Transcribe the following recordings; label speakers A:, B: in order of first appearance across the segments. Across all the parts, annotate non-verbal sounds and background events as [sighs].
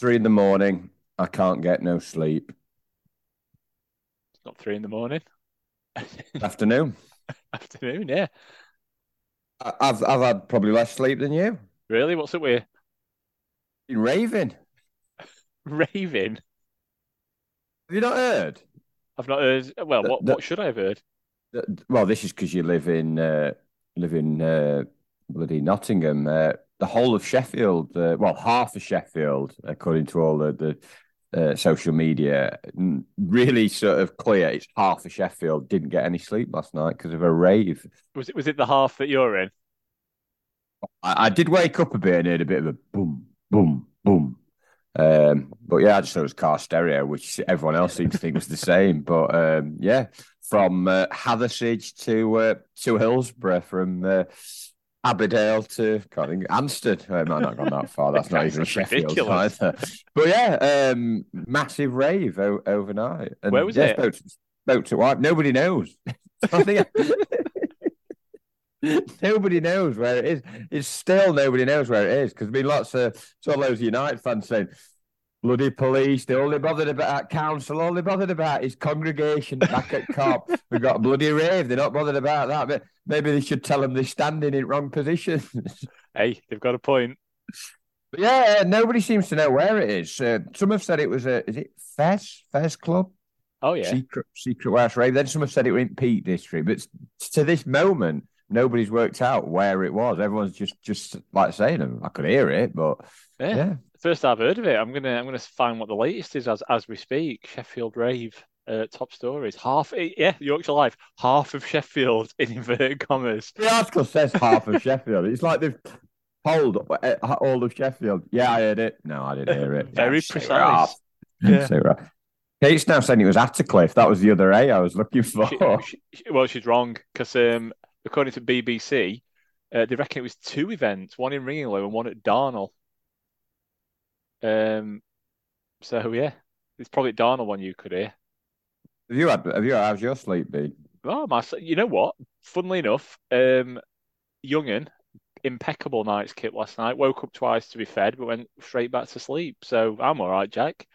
A: Three in the morning. I can't get no sleep.
B: It's not three in the morning. [laughs]
A: Afternoon.
B: Afternoon, yeah.
A: I- I've I've had probably less sleep than you.
B: Really? What's it with
A: Been raving. [laughs]
B: raving?
A: Have you not heard?
B: I've not heard. Well, what
A: the-
B: what should I have heard?
A: Th- Well, this is because you live in uh, live in uh, bloody Nottingham. Uh, the whole of Sheffield, uh, well, half of Sheffield, according to all the, the uh, social media, really sort of clear. It's half of Sheffield didn't get any sleep last night because of a rave.
B: Was it was it the half that you're in?
A: I, I did wake up a bit and heard a bit of a boom, boom, boom. Um, but yeah, I just thought it was car stereo, which everyone else seemed to think was the same. [laughs] But um, yeah, from uh, Hathersage to uh, to Hillsborough, from uh, Abbeydale to can't think, Ansted. I might not have gone that far. That's not even Sheffield
B: ridiculous.
A: either. But yeah, um, massive rave o- overnight. And
B: Where was
A: yeah,
B: it?
A: Spoke to, spoke to wife. Nobody knows. [laughs] I [laughs] nobody knows where it is. It's still nobody knows where it is because there's been lots of loads of United fans saying. Bloody police, they're only bothered about council, only bothered about his congregation back at Kop. [laughs] We've got a bloody rave, they're not bothered about that. But maybe they should tell them they're standing in wrong positions. [laughs]
B: Hey, they've got a point.
A: But yeah, nobody seems to know where it is. Uh, some have said it was a, is it Fez? Fez Club?
B: Oh yeah.
A: Secret Secret Rave. Then some have said it was in Peak District. But to this moment, nobody's worked out where it was. Everyone's just just like saying, I could hear it, but
B: Yeah.
A: yeah.
B: First I've heard of it. I'm gonna I'm gonna find what the latest is as as we speak. Sheffield Rave. Uh, top stories. Half, yeah, Yorkshire Life. Half of Sheffield [laughs] in inverted commas.
A: The article says half of Sheffield. It's like they've polled uh, all of Sheffield. Yeah, I heard it. No, I didn't hear it. [laughs]
B: Very
A: Yeah, say
B: precise. Yeah.
A: Kate's now saying it was Attercliffe. That was the other A I was looking for.
B: She- she- well, she's wrong because um, according to BBC, uh, they reckon it was two events, one in Ringinglow and one at Darnall. Um, so yeah, it's probably Darnall one you could hear.
A: Have you had? Have you? How's your sleep been?
B: Oh, my, you know what? Funnily enough, um, Youngin, impeccable night's kit last night. Woke up twice to be fed, but went straight back to sleep. So I'm all right, Jack.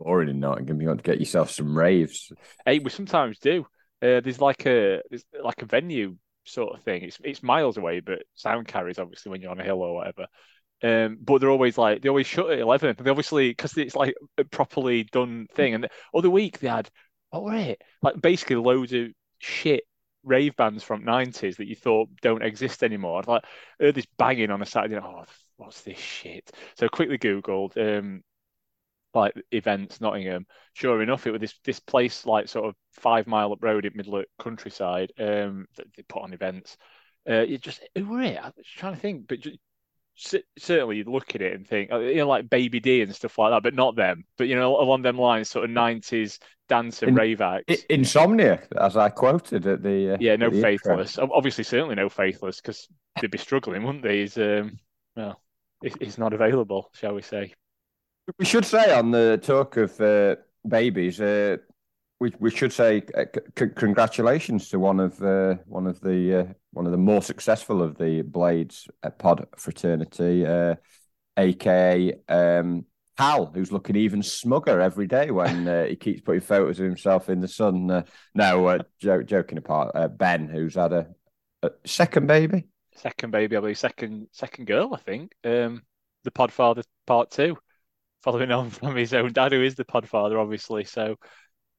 A: Boring in Nottingham. You want to get yourself some raves.
B: Hey, we sometimes do. Uh, there's like a there's like a venue sort of thing. It's it's miles away, but sound carries obviously when you're on a hill or whatever. Um, but they're always like they always shut at eleven. They obviously because it's like a properly done thing. And the other week they had what were it? Like basically loads of shit rave bands from nineties that you thought don't exist anymore. I'd like heard this banging on a Saturday. Oh, what's this shit? So quickly googled um like events Nottingham sure enough, it was this this place like sort of five mile up road in middle of countryside. Um, that they put on events. Uh, you just who were it? I was trying to think, but ju- cer- certainly you'd look at it and think, uh, you know, like Baby D and stuff like that, but not them. But you know, along them lines, sort of nineties dance and
A: In-
B: rave acts.
A: Insomnia, as I quoted at the uh,
B: yeah, no
A: the
B: faithless. Ob- Obviously, certainly no faithless because they'd be struggling, wouldn't they? He's um, well, he's not available, shall we say?
A: We should say on the talk of uh, babies, uh, we we should say uh, c- congratulations to one of uh, one of the uh, one of the more successful of the Blades uh, pod fraternity, uh, aka um, Hal, who's looking even smugger every day when uh, he keeps putting photos of himself in the sun. Uh, no, uh, jo- joking apart, uh, Ben, who's had a, a second baby.
B: Second baby, I believe. Second, second girl, I think. Um, the Podfather Part Two, following on [laughs] from his own dad, who is the Podfather, obviously. So,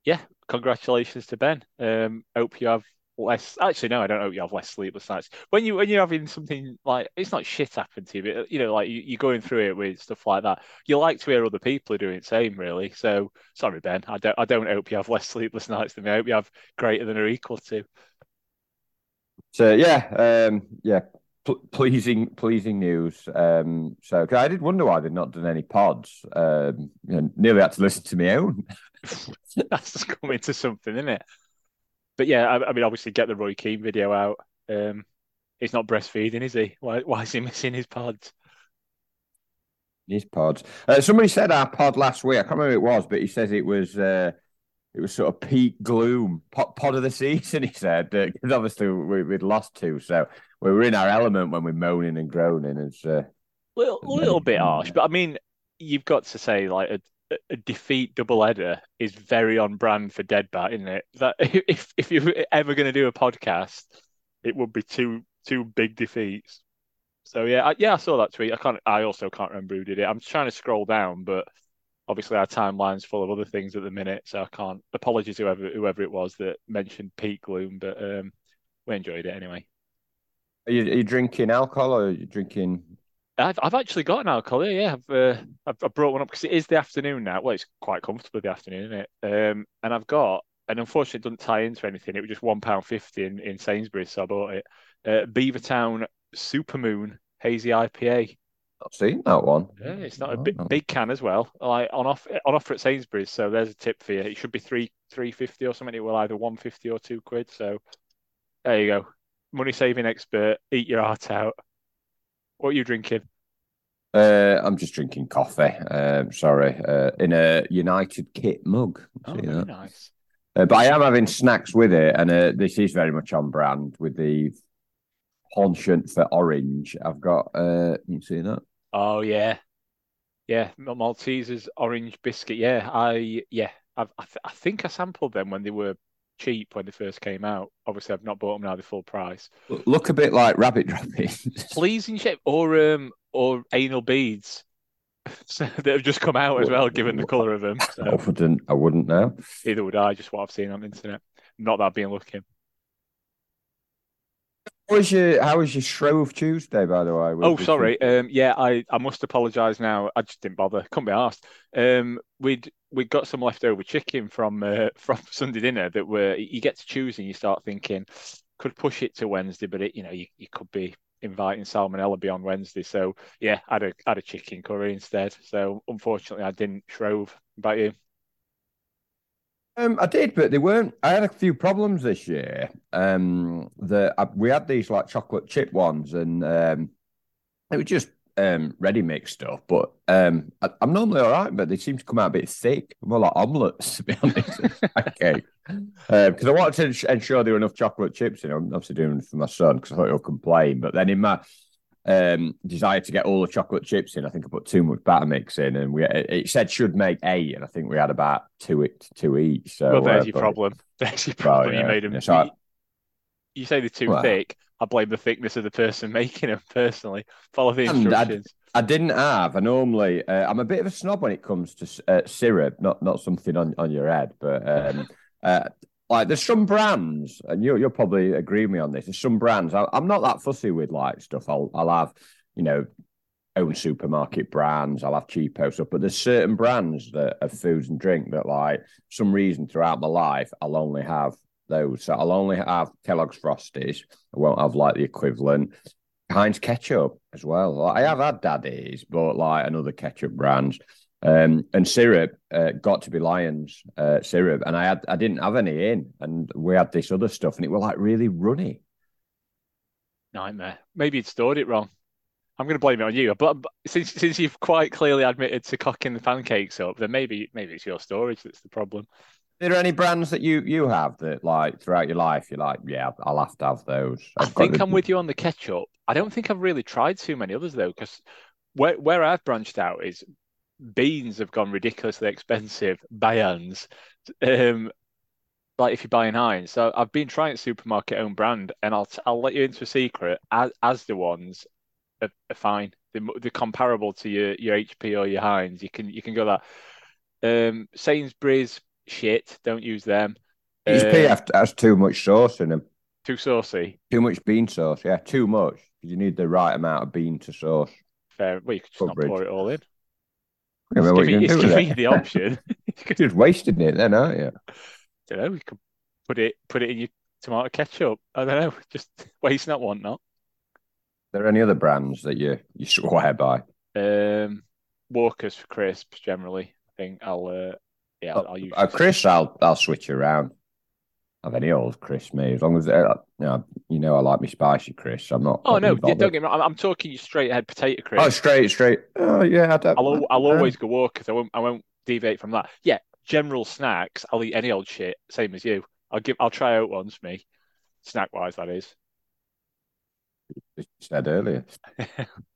B: yeah, congratulations to Ben. Um, hope you have less. Actually, no, I don't hope you have less sleepless nights. When you when you're having something like it's not shit happen to you, but you know, like you, you're going through it with stuff like that. You like to hear other people are doing the same, really. So, sorry, Ben. I don't I don't hope you have [laughs] less sleepless nights than me. I hope you have greater than or equal to.
A: So yeah, um, yeah, pl- pleasing, pleasing news. Um, so I did wonder why they'd not done any pods. Um, you know, nearly had to listen to my own. [laughs]
B: That's coming to something, isn't it? But yeah, I, I mean, obviously, get the Roy Keane video out. Um, he's not breastfeeding, is he? Why, why is he missing his pods?
A: His pods. Uh, somebody said our pod last week. I can't remember who it was, but he says it was uh, it was sort of peak gloom pod, pod of the [laughs] season. He said because obviously we, we'd lost two, so we were in our element when we're moaning and groaning. It's uh,
B: Little, little bit harsh, but I mean, you've got to say like a, a defeat double header is very on brand for Deadbat, isn't it? That [laughs] if if you're ever going to do a podcast, it would be two two big defeats. So yeah, I, yeah, I saw that tweet. I can't. I also can't remember who did it. I'm trying to scroll down, but obviously our timeline's full of other things at the minute, so I can't. Apologies whoever whoever it was that mentioned Pete Gloom, but um, we enjoyed it anyway.
A: Are you, are you drinking alcohol or are you drinking?
B: I've I've actually got an alcohol here. Yeah, I've uh, I've, I've brought one up because it is the afternoon now. Well, it's quite comfortable the afternoon, isn't it? Um, and I've got, and unfortunately, it doesn't tie into anything. It was just one pound fifty in in Sainsbury's, so I bought it. Uh, Beavertown Supermoon Hazy IPA.
A: I've seen that one.
B: Yeah, it's not a big, big can as well. Like on off on offer at Sainsbury's. So there's a tip for you. It should be three three fifty or something. It will either one fifty or two quid. So there you go. Money saving expert. Eat your heart out. What are you drinking?
A: Uh, I'm just drinking coffee. Um, sorry, uh, in a United Kit mug.
B: Oh, nice.
A: Uh, but I am having snacks with it, and uh, this is very much on brand with the penchant for orange. I've got. Uh, you see that?
B: Oh yeah, yeah. Maltesers orange biscuit. Yeah, I yeah. I've, I, th- I think I sampled them when they were cheap when they first came out. Obviously, I've not bought them now; they're full price.
A: Look a bit like rabbit droppings. [laughs]
B: Pleasing shape, or um, or anal beads [laughs] so, that have just come out as well, given the color of them. So.
A: I wouldn't. I wouldn't know.
B: Either would I. Just what I've seen on the internet. Not that I've been looking.
A: How was your How was your Shrove Tuesday, by the way?
B: Oh, sorry. Um, yeah, I, I must apologise now. I just didn't bother. Couldn't be asked. Um, we'd we got some leftover chicken from uh, [laughs] from Sunday dinner that were you get to choose and you start thinking could push it to Wednesday, but it you know you, you could be inviting salmonella beyond Wednesday. So yeah, I had a had a chicken curry instead. So unfortunately, I didn't Shrove. About you?
A: Um, I did, but they weren't. I had a few problems this year. Um, the we had these like chocolate chip ones, and um, it was just um ready mix stuff. But um, I, am normally all right, but they seem to come out a bit thick, more like omelets to be [laughs] honest. okay, because uh, I wanted to ensure there were enough chocolate chips in. I'm obviously doing it for my son because I thought he'll complain. But then in my um, desire to get all the chocolate chips in. I think I put too much batter mix in, and we it said should make eight, and I think we had about two it two each. So
B: well, there's uh, your problem. [laughs] There's your problem. Well, yeah. You made them. Yeah, so I, you say they're too well, thick. I blame the thickness of the person [laughs] making them. Personally, follow the instructions.
A: I, I didn't have. I normally uh, I'm a bit of a snob when it comes to uh, syrup, not not something on, on your head, but um, [laughs] uh, like there's some brands, and you you'll probably agree with me on this. There's some brands I, am not that fussy with like stuff. I'll I'll have you know own supermarket brands. I'll have cheapo stuff, but there's certain brands that of foods and drink that like some reason throughout my life I'll only have those. So I'll only have Kellogg's Frosties. I won't have like the equivalent. Heinz ketchup as well. Like, I have had Daddies, but like another ketchup brands. Um, and syrup uh, got to be Lions uh, syrup, and I had I didn't have any in, and we had this other stuff, and it was like really runny.
B: Nightmare. Maybe you'd stored it wrong. I'm going to blame it on you, but, but, since since you've quite clearly admitted to cocking the pancakes up, then maybe maybe it's your storage that's the problem.
A: Are there any brands that you you have that like throughout your life you're like, yeah, I'll have to have those?
B: I've i think the... I'm with you on the ketchup. I don't think I've really tried too many others though, because where where I've branched out is beans have gone ridiculously expensive. Bayans, um, like if you're buying Heinz. So I've been trying supermarket own brand, and I'll I'll let you into a secret. As as the ones are, are fine. They're, they're, comparable to your your HP or your Heinz. You can you can go that. Um, Sainsbury's shit. Don't use them.
A: HP um, has too much sauce in them.
B: Too saucy.
A: Too much bean sauce. Yeah, too much. You need the right amount of bean to sauce.
B: Fair. Well, you could just Coverage. not pour it all in.
A: I
B: it's giving, it's giving you the option. [laughs] [laughs]
A: You're just wasting it then, aren't you? I
B: don't know. We could put it put it in your tomato ketchup. I don't know. [laughs] Just waste not, want not.
A: Are there any other brands that you you swear by?
B: Um, Walkers for crisps generally. I think I'll uh, yeah I'll, I'll use.
A: Uh, Chris, I'll I'll switch around have any old Chris me as long as uh, you know, you know I like me spicy Chris. I'm not.
B: Oh no, don't get me wrong. I'm talking you straight ahead potato Chris.
A: Oh, straight, straight. Oh yeah, I don't.
B: I'll I'll always go walk because I won't I won't deviate from that. Yeah, general snacks. I'll eat any old shit, same as you. I'll give I'll try out ones me, snack wise that is.
A: You said earlier. [laughs]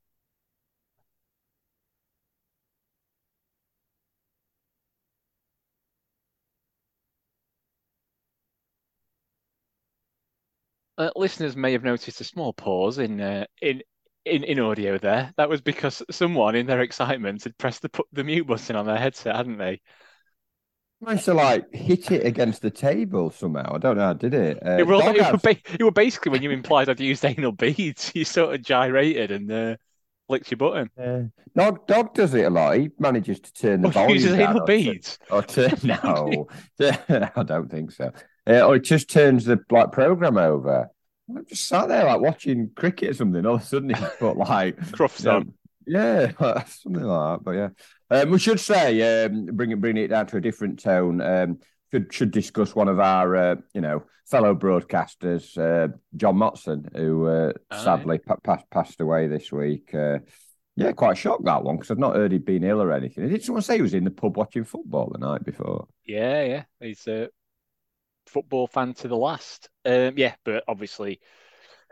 B: uh, listeners may have noticed a small pause in uh, in in in audio there. That was because someone, in their excitement, had pressed the the mute button on their headset, hadn't they?
A: Managed to like hit it against the table somehow. I don't know how I did it. Uh,
B: It were, it, were ba- it were basically when you implied I'd used anal beads, [laughs] you sort of gyrated and uh, licked your button.
A: uh, dog, dog does it a lot. He manages to turn the
B: Oh,
A: volume
B: he uses
A: down
B: anal
A: or
B: beads.
A: Or turn [laughs] no, [laughs] I don't think so. Uh, or it just turns the like program over. I'm just sat there like watching cricket or something. All of a sudden, he's put like [laughs]
B: Crufts
A: um,
B: on.
A: yeah, [laughs] something like that. But yeah, um, we should say, um, bring it bring it down to a different tone. Um, should should discuss one of our uh, you know fellow broadcasters, uh, John Motson, who uh, sadly pa- passed passed away this week. Uh, yeah, quite shocked that one because I've not heard he'd been ill or anything. Did someone say he was in the pub watching football the night before?
B: Yeah, yeah. He's a football fan to the last. Um, yeah, but obviously,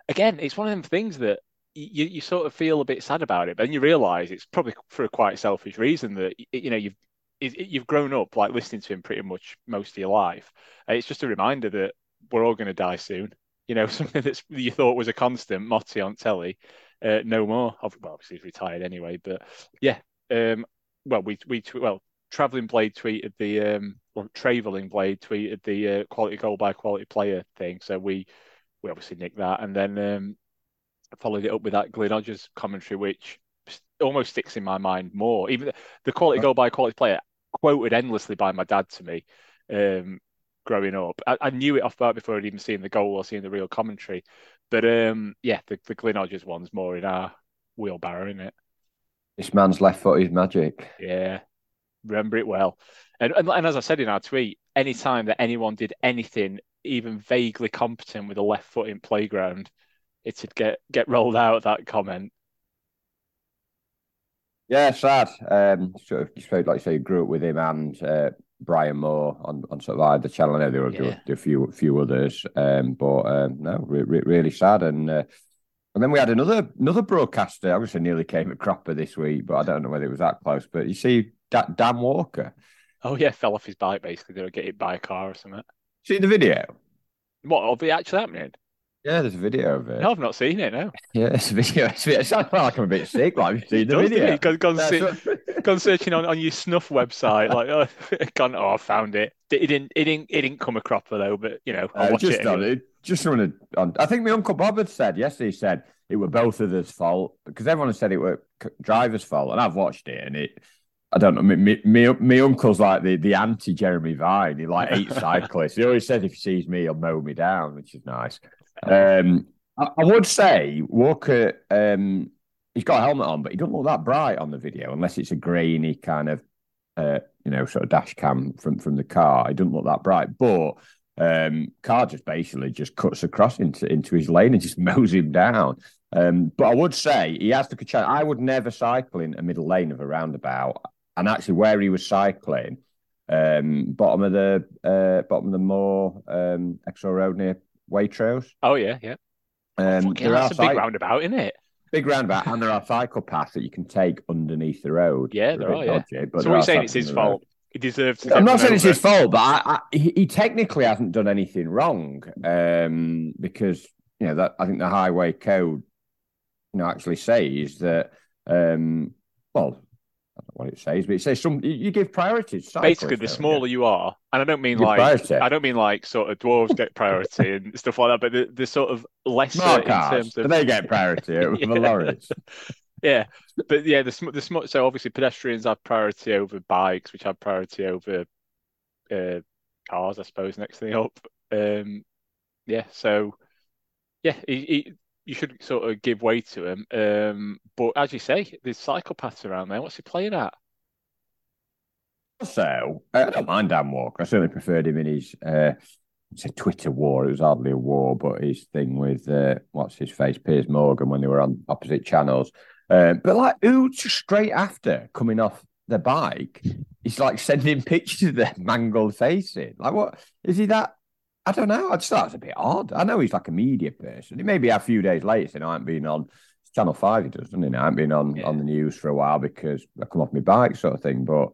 B: again, it's one of them things that you you sort of feel a bit sad about it, but then you realise it's probably for a quite selfish reason that you know you've you've grown up like listening to him pretty much most of your life. It's just a reminder that we're all going to die soon. You know, [laughs] something that you thought was a constant, Motty on telly, uh, no more. Well, obviously he's retired anyway, but yeah. Um, well, we we well, Traveling Blade tweeted the um, or Traveling Blade tweeted the uh, quality goal by quality player thing, so we we obviously nicked that, and then um, followed it up with that Glyn Hodges commentary, which almost sticks in my mind more. Even the, quality goal by quality player quoted endlessly by my dad to me um, growing up. I, I knew it off by before I'd even seen the goal or seen the real commentary. But um, yeah, the, the Glyn Hodges one's more in our wheelbarrow, isn't it?
A: This man's left foot is magic.
B: Yeah, remember it well. And, and and as I said in our tweet, any time that anyone did anything even vaguely competent with a left foot in playground, it'd get get rolled out that comment.
A: Yeah, sad. Um, sort of, you suppose, like you say, you grew up with him and uh, Brian Moore on, on sort of either channel. I know there were, there were-
B: Yeah.
A: there were a few few others, um, but um, no, re- re- really sad. And uh, and then we had another another broadcaster. Obviously, nearly came at Cropper this week, but I don't know whether it was that close. But you see, da- Dan Walker.
B: Oh yeah, fell off his bike basically. They were get hit by a car or something.
A: See the video?
B: What of it actually happening?
A: Yeah, there's a video of it.
B: No, I've not seen it. No,
A: Yeah, it's a video. It's, it sounds like I'm a bit sick. Like, you seen the
B: Does,
A: video?
B: it? Gone, gone,
A: what-
B: gone searching on, on your snuff website, like oh, [laughs] gone. Oh, I found it. It didn't. It didn't. It didn't come a cropper though. But you know, I'll
A: Uh,
B: watch
A: just
B: it. anyway.
A: it, just. On, I think my uncle Bob had said yesterday. He said it were both of us' fault because everyone had said it were driver's fault, and I've watched it, and it. I don't know. Me, me, me, me uncle's like the, the anti Jeremy Vine. He like hates cyclists. He always says if he sees me, he'll mow me down, which is nice. Um, I, I would say Walker. Um, he's got a helmet on, but he doesn't look that bright on the video unless it's a grainy kind of, uh, you know, sort of dash cam from from the car. He doesn't look that bright, but um, car just basically just cuts across into into his lane and just [laughs] mows him down. Um, but I would say he has a chance. I would never cycle in a middle lane of a roundabout, and actually where he was cycling, um, bottom of the uh, bottom of the Moor um, Ecclesall Road near Waitrose.
B: Oh yeah, yeah.
A: Um,
B: Fucking
A: there
B: hell,
A: are
B: that's a big
A: cy-
B: roundabout, isn't it?
A: big roundabout, and there are cycle paths that you can take underneath the road.
B: Yeah,
A: They're
B: there are, yeah.
A: but
B: so
A: there
B: what are
A: are
B: saying? It's his
A: on road.
B: fault. He deserves to.
A: I'm not
B: run
A: saying it's his fault, but I, I, he, he technically hasn't done anything wrong um, because you know that I think the highway code, you know, actually says that. Um, well, I don't know what it says, but it says some you, give priority. To
B: Basically, the smaller
A: you?
B: are, and I don't mean like
A: priority.
B: I don't mean like sort of dwarves get priority and [laughs] stuff like that, but the, the sort of lesser
A: smart
B: in
A: cars,
B: terms of
A: they get priority [laughs] over the
B: Yeah.
A: lorries? [laughs]
B: yeah, but yeah, the the so obviously pedestrians have priority over bikes, which have priority over uh, cars, I suppose. Next thing up, um, yeah. So yeah, he, he, you should sort of give way to him. Um, but as you say, there's psychopaths around there. What's he playing at?
A: So I don't mind Dan Walker. I certainly preferred him in his uh, it's a Twitter war. It was hardly a war, but his thing with uh, what's his face, Piers Morgan, when they were on opposite channels. Uh, but like, who straight after coming off the bike, he's like sending [laughs] pictures of their mangled faces. Like, what is he that? I don't know. I just thought it was a bit odd. I know he's like a media person. It may be a few days later saying I haven't been on Channel Five. He does, doesn't he? I haven't been on
B: Yeah.
A: on the news for a while because I come off my bike, sort of thing. But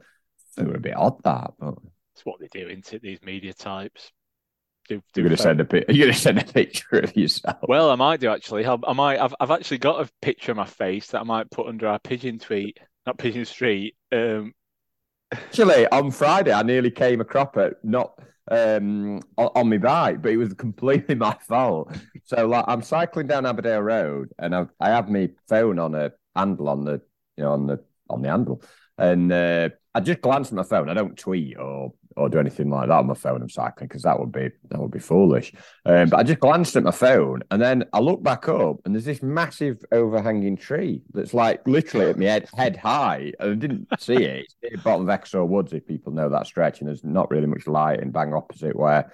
A: they were a bit odd that. But
B: It's what they do, isn't it? These media types. do. do
A: You're gonna send a pic. [laughs] You're gonna send a picture of yourself.
B: Well, I might do actually. I, I might. I've I've actually got a picture of my face that I might put under our pigeon tweet, not pigeon street. Um,
A: Actually, on Friday, I nearly came a cropper, not um, on, on my bike, but it was completely [laughs] my fault. So, like, I'm cycling down Abbeydale Road, and I, I have my phone on a handle on the, you know, on the on the handle, and uh, I just glanced at my phone. I don't tweet or or do anything like that on my phone. I'm cycling because that would be that would be foolish. Um, but I just glanced at my phone, and then I looked back up, and there's this massive overhanging tree that's like literally at my head, head high, and I didn't see it. It's the bottom of Ecclesall Woods, if people know that stretch, and there's not really much light, and bang opposite where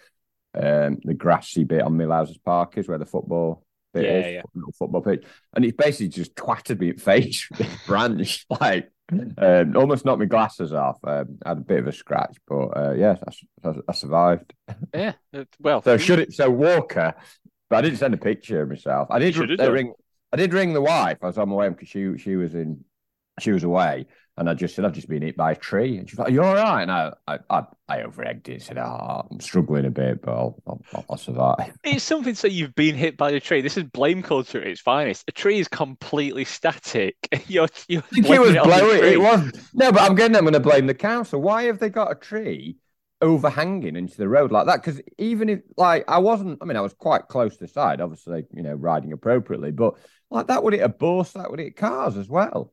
A: um, the grassy bit on Millhouses Park is, where the football bit
B: Yeah,
A: is,
B: yeah.
A: football pitch, and it's basically just twatted me in the face with this branch, [laughs] like um, almost knocked my glasses off. Um, I had a bit of a scratch, but uh, yeah, I, I, I survived.
B: yeah. Well,
A: So should it? So Walker, but I didn't send a picture of myself. I did
B: You should have
A: uh, ring. I did ring the wife. I was on my way because she she was in she was away, and I just said I've just been hit by a tree, and she's like, You're all right?" And I I I, I over-egged it. Said, "Oh, I'm struggling a bit, but I'll I'll, I'll survive." [laughs]
B: It's something so you've been hit by a tree. This is blame culture at its finest. A tree is completely static. [laughs] you're you're
A: I think it was blowing. It was no, but I'm getting. I'm going to blame the council. Why have they got a tree overhanging into the road like that? Because even if, like, I wasn't. I mean, I was quite close to the side. Obviously, you know, riding appropriately, but like that would hit a bus. That would hit cars as well.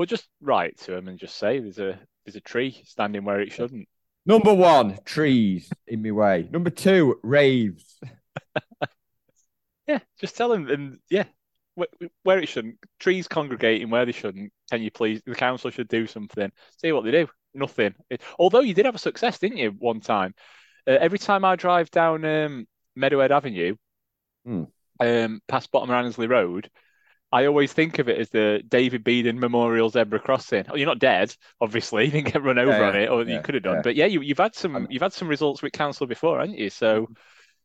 B: Well, just write to him and just say there's a there's a tree standing where it shouldn't.
A: Number one, trees in my way. Number two, raves. [laughs]
B: Yeah, just tell him and yeah, wh- where it shouldn't. Trees congregating where they shouldn't. Can you please? The council should do something. See what they do. Nothing. It- although you did have a success, didn't you? One time. Uh, every time I drive down um, Meadowhead Avenue,
A: Hmm.
B: um, past Bottom Ransley Road, I always think of it as the David Beeden Memorial Zebra Crossing. Oh, you're not dead, obviously. [laughs] You didn't get run over
A: Yeah,
B: on it, or
A: yeah,
B: you could have done.
A: yeah.
B: But yeah, you, you've had some you've had some results with council before, haven't you? So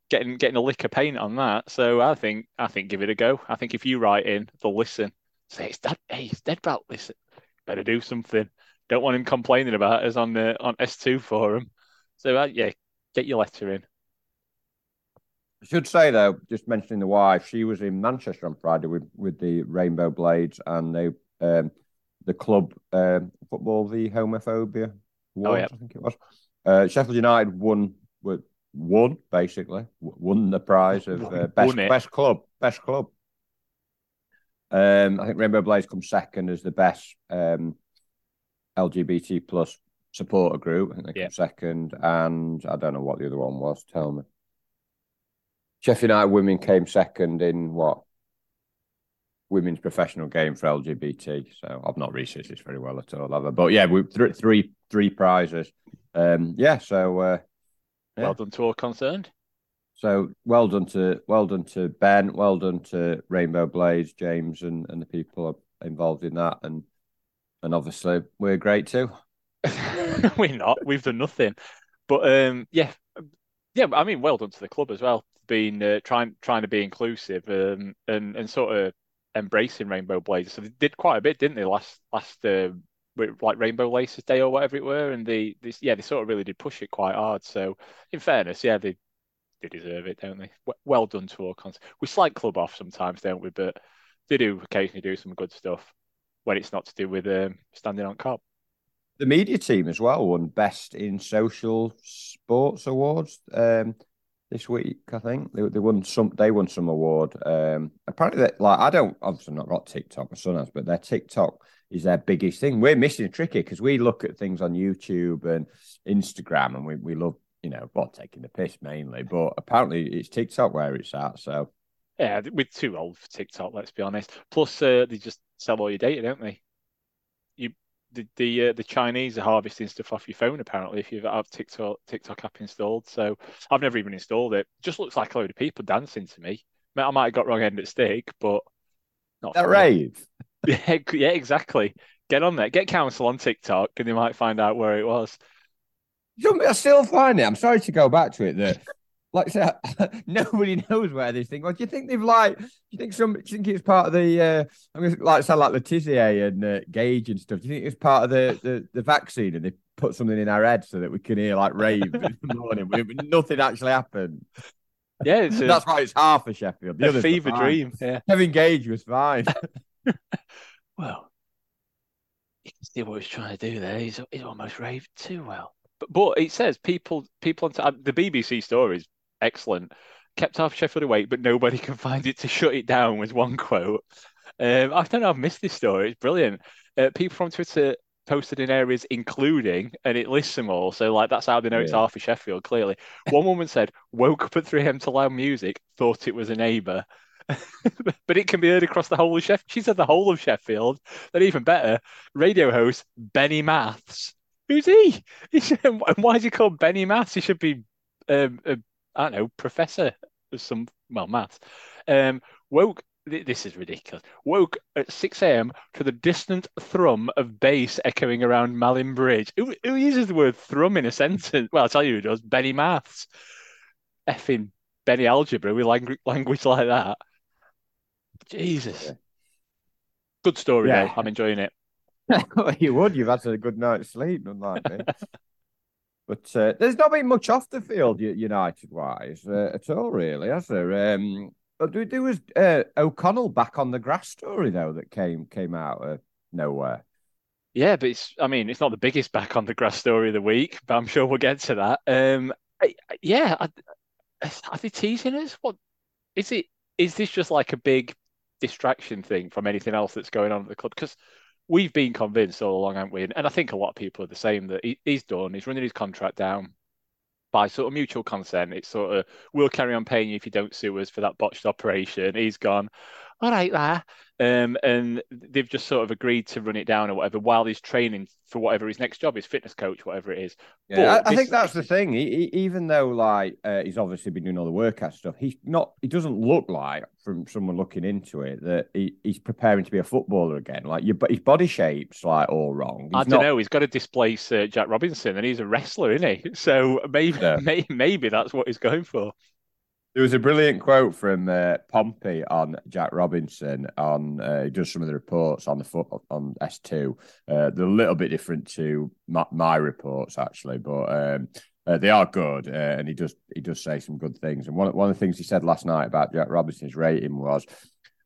B: getting getting a lick of paint on that. So I think I think give it a go. I think if you write in, they'll listen. Say it's dead. Hey, it's dead about listen. Better do something. Don't want him complaining about us on the on S2 forum. So uh, yeah, get your letter in.
A: I should say though, just mentioning the wife, she was in Manchester on Friday with with the Rainbow Blades and they um the club um football the homophobia awards,
B: yeah.
A: I think it was. Uh, Sheffield United won won basically won the prize of uh, best best club best club. Um, I think Rainbow Blades come second as the best um LGBT plus supporter group. I think they
B: Yeah.
A: come second, and I don't know what the other one was. Tell me. Sheffield United women came second in what women's professional game for LGBT. So I've not researched this very well at all, have I? But yeah, we th- three three prizes. Um, yeah, so uh, Yeah.
B: Well done to all concerned.
A: so well done to well done to Ben, well done to Rainbow Blades, James, and and the people involved in that, and and obviously we're great too. [laughs]
B: We're not. We've done nothing. But um, yeah, yeah. I mean, well done to the club as well. Being uh, trying trying to be inclusive um, and and sort of embracing Rainbow Blazers. So they did quite a bit, didn't they? Last last with, like Rainbow Laces Day or whatever it were, and they yeah they sort of really did push it quite hard. So in fairness, yeah, they they deserve it, don't they? Well done to all cons. We slight club off sometimes, don't we? But they do occasionally do some good stuff when it's not to do with um, standing on Kop.
A: The media team as well won best in social sports awards um, this week. I think they they won some. They won some award. Um, apparently, that like I don't obviously not got TikTok. My son has, but their TikTok is their biggest thing. We're missing a tricky because we look at things on YouTube and Instagram, and we we love you know well taking the piss mainly, but apparently it's TikTok where it's at. So
B: Yeah, we're too old for TikTok, let's be honest. Plus, uh, they just sell all your data, don't they? You, the the uh, the Chinese are harvesting stuff off your phone apparently if you have TikTok TikTok app installed. So I've never even installed it. Just looks like a load of people dancing to me. I might have got wrong end at stick, but not
A: that rave. [laughs]
B: Yeah, yeah, exactly. Get on there. Get council on TikTok, and they might find out where it was.
A: You I still find it. I'm sorry to go back to it that, like I said, [laughs] nobody [laughs] knows where this thing. What do you think they've like? Do you think some? Do you think it's part of the? Uh, I'm going to like sound like Le Tissier and uh, Gage and stuff. Do you think it's part of the, the the vaccine and they put something in our head so that we can hear like rave in the morning? nothing actually happened. [laughs]
B: Yeah,
A: a, that's why it's half a Sheffield.
B: The a fever dream. Yeah,
A: Kevin Gage was fine.
B: well, you can see what he's trying to do there. He's he's almost raved too well. But, but it says people people on the BBC story is excellent. Kept half Sheffield awake, but nobody [laughs] can find it to shut it down. Was one quote. Um, I don't know. I've missed this story. It's brilliant. Uh, people from Twitter posted in areas including, and it lists them all. So like that's how they know yeah. it's half of Sheffield. Clearly, one woman said woke up at 3 a.m. to loud music, thought it was a neighbour. [laughs] but it can be heard across the whole of Sheffield. She said the whole of Sheffield. Then even better, radio host Benny Maths. Who's he? [laughs] and why is he called Benny Maths? He should be, um, a, I don't know, professor of some well maths. Um, woke. This is ridiculous. Woke at 6 a.m. to the distant thrum of bass echoing around Malin Bridge. Who, who uses the word thrum in a sentence? Well, I'll tell you who does. Benny Maths. Effing Benny Algebra with language, language like that. Jesus. Good story, yeah. though. I'm enjoying it. [laughs]
A: you would. You've had a good night's sleep, unlike me. [laughs] but uh, there's not been much off the field, United wise, uh, at all, really, has there? Um, but there was uh, O'Connell back on the grass story though that came came out of nowhere.
B: Yeah, but it's. I mean, it's not the biggest back on the grass story of the week, but I'm sure we'll get to that. Um, I, yeah, I, are they teasing us? What is it? Is this just like a big distraction thing from anything else that's going on at the club? Because we've been convinced all along, haven't we? And I think a lot of people are the same that he, he's done. He's running his contract down by sort of mutual consent. It's sort of we'll carry on paying you if you don't sue us for that botched operation. He's gone all right there. Um, and they've just sort of agreed to run it down or whatever while he's training for whatever his next job is, fitness coach, whatever it is.
A: Yeah, I, I, think that's the thing. He, he, even though like uh, he's obviously been doing all the workout stuff, he's not. He doesn't look like from someone looking into it that he, he's preparing to be a footballer again. Like your his body shape's like all wrong. He's
B: I don't not... know. He's got to displace uh, Jack Robinson, and he's a wrestler, isn't he? [laughs] So maybe yeah. maybe, maybe that's what he's going for.
A: There was a brilliant quote from uh, Pompey on Jack Robinson on uh, he does some of the reports on the foot on S two. Uh, they're a little bit different to my, my reports actually, but um, uh, they are good. Uh, and he does he does say some good things. And one one of the things he said last night about Jack Robinson's rating was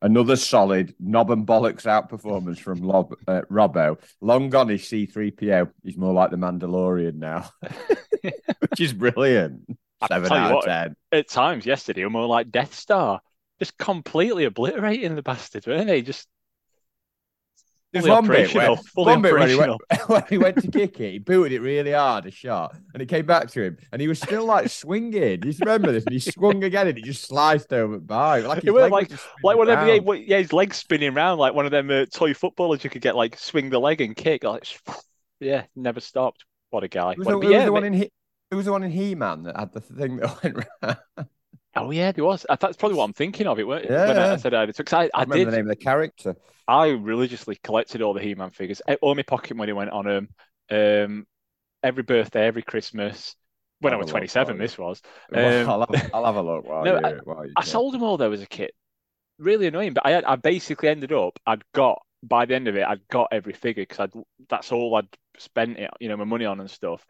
A: another solid knob and bollocks out performance from Lob, uh, Robbo. Long gone is C3PO. He's more like the Mandalorian now, [laughs] which is brilliant. Seven out of ten.
B: At times yesterday, were more like Death Star, just completely obliterating the bastard, weren't they? Just
A: there's one bit, where, one bit where he, went, [laughs] when he went to kick it, he booted it really hard, a shot, and it came back to him, and he was still like [laughs] swinging. You remember this? And he swung again, and he just sliced over by. Like,
B: it was like, like one of them, yeah, yeah, his legs spinning around like one of them uh, toy footballers. You could get like swing the leg and kick. Like, [laughs] yeah, never stopped. What a guy!
A: Was, what,
B: the, yeah,
A: the one in it was the one in He Man that had the thing that [laughs] went round.
B: Oh yeah, there was. That's probably what I'm thinking of. It when yeah. I, said I, took, I, I,
A: I
B: did
A: the name of the character.
B: I religiously collected all the He-Man figures. All my pocket money went on them. Um, every birthday, every Christmas. When I'll I was 27, this was. [laughs]
A: Um, well, I'll, have, I'll, have, a look. While no, you, while
B: I, sold them all though as a kid. Really annoying, but I I basically ended up. I'd got by the end of it, I'd got every figure because I'd that's all I'd spent it, you know, my money on and stuff.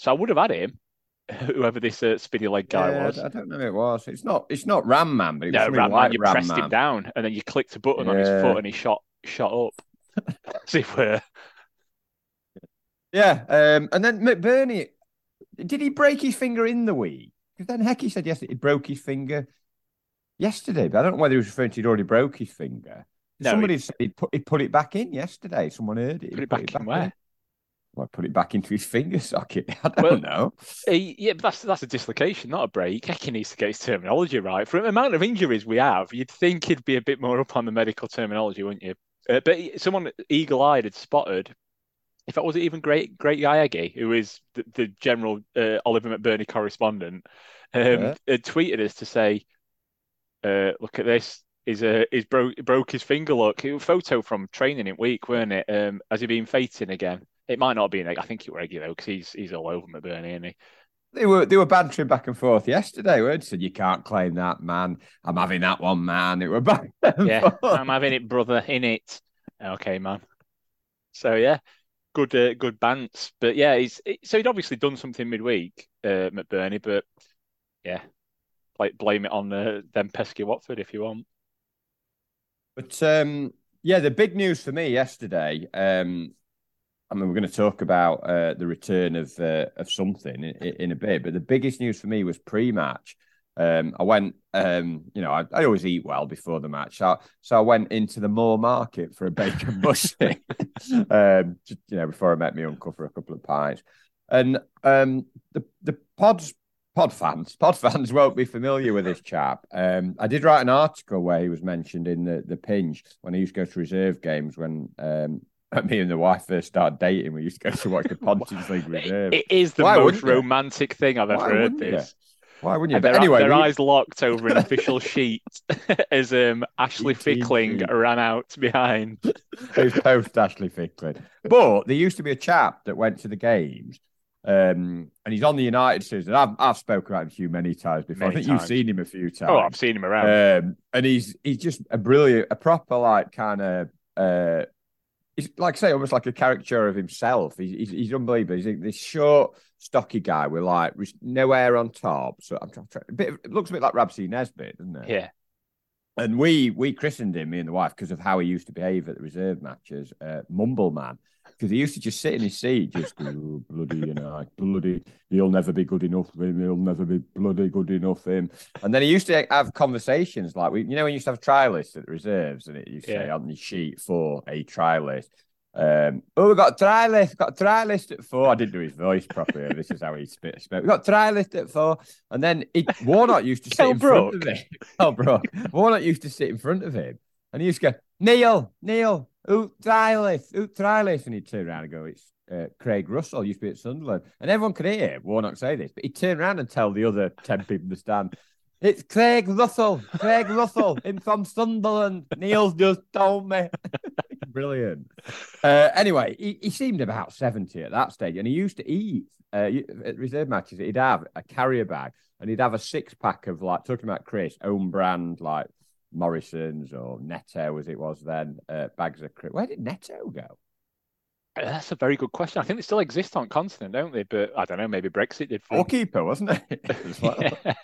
B: So I would have had him, [laughs] whoever this uh, spinny leg guy yeah, was.
A: I don't know who it was. It's not. It's not Ram Man, but it
B: no,
A: Ram
B: Man. You Ram pressed Man. him down, and then you clicked a button yeah. on his foot, and he shot shot up. [laughs] See where.
A: Yeah, um, and then McBurnie, did he break his finger in the week? Because then Hecky said yesterday he broke his finger yesterday, but I don't know whether he was referring to he'd already broke his finger. No, Somebody he... said he put he put it back in yesterday. Someone heard it.
B: Put it back, put it back in where? In.
A: Well, put it back into his finger socket. [laughs] I don't well, know.
B: yeah, but that's that's a dislocation, not a break. Hecky needs to get his terminology right. For the amount of injuries we have, you'd think he'd be a bit more up on the medical terminology, wouldn't you? Uh, but someone eagle-eyed had spotted. If that wasn't even great, great Yagi, who is the, the general uh, Oliver McBurnie correspondent, um, yeah. had tweeted us to say, uh, "Look at this." He's, uh, he's broke broke his finger. Look, it was a photo from training in week, weren't it? Um, has he been fighting again? It might not be. I think it were regular because he's he's all over McBurnie, isn't he?
A: They were they were bantering back and forth yesterday. Weren't said you can't claim that man. I'm having that one man. It were [laughs] back.
B: Yeah, I'm having it, brother. In it. Okay, man. So yeah, good uh, good bants. But yeah, he's so he'd obviously done something midweek, uh, McBurnie. But yeah, like blame it on uh, them pesky Watford if you want.
A: But um, yeah, the big news for me yesterday. Um, I mean, we're going to talk about uh, the return of uh, of something in, in, a bit, but the biggest news for me was pre-match. Um, I went, um, you know, I, I, always eat well before the match, so, so I went into the Moor Market for a bacon [laughs] mushy, um, just, you know, before I met my uncle for a couple of pies. And um, the the pods pod fans, pod fans [laughs] won't be familiar with this chap. Um, I did write an article where he was mentioned in the the pinch when he used to go to reserve games when um, [laughs] me and the wife first started dating. We used to go to watch the [laughs] Pontins League reserve.
B: It is the Why most romantic thing I've ever Why heard. This.
A: Why wouldn't you?
B: And but their, anyway, their we... eyes locked over an official [laughs] sheet as um, Ashley Fickling ran out behind.
A: Who's post Ashley Fickling? But there used to be a chap that went to the games um, and he's on the United season. I've I've spoken about him you many times before. Many I think times. you've seen him a few times.
B: Oh, I've seen him around.
A: Um, and he's he's just a brilliant, a proper like kind of uh, he's like I say, almost like a caricature of himself. He's he's, he's unbelievable. He's this short, stocky guy with like no hair on top. So I'm trying, to a bit. It looks a bit like Rab C. Nesbitt, doesn't it?
B: Yeah.
A: And we we christened him, me and the wife, because of how he used to behave at the reserve matches. Uh, Mumble Man because he used to just sit in his seat, just go, bloody, you know, like, bloody, he'll never be good enough for him, he'll never be bloody good enough for him. And then he used to have conversations like, we, you know, when you used to have try lists at the reserves and it used to yeah. say on the sheet for a try list. Um, oh, we got a try list, got a try list at four. I didn't do his voice properly. this is how he spit. We got a try list at four, and then he, Warnock used to sit in front of him. Oh, bro, Warnock used to sit in front of him, and he used to go, Neil, Neil, who Trilith, who Trilith, and he'd turn around and go, it's uh, Craig Russell, used to be at Sunderland. And everyone could hear Warnock say this, but he'd turn around and tell the other [laughs] 10 people in the stand, it's Craig Russell, Craig Russell, him from Sunderland. Neil's just told me. [laughs] Brilliant. Uh, anyway, he, he, seemed about 70 at that stage, and he used to eat uh, at reserve matches. He'd have a carrier bag and he'd have a six pack of like, talking about Chris, own brand, like Morrison's or Netto as it was then, uh, bags of Where did Netto go?
B: Uh, that's a very good question. I think they still exist on continent, don't they? But I don't know. Maybe Brexit did. For
A: keeper, wasn't it? [laughs] [laughs] yeah.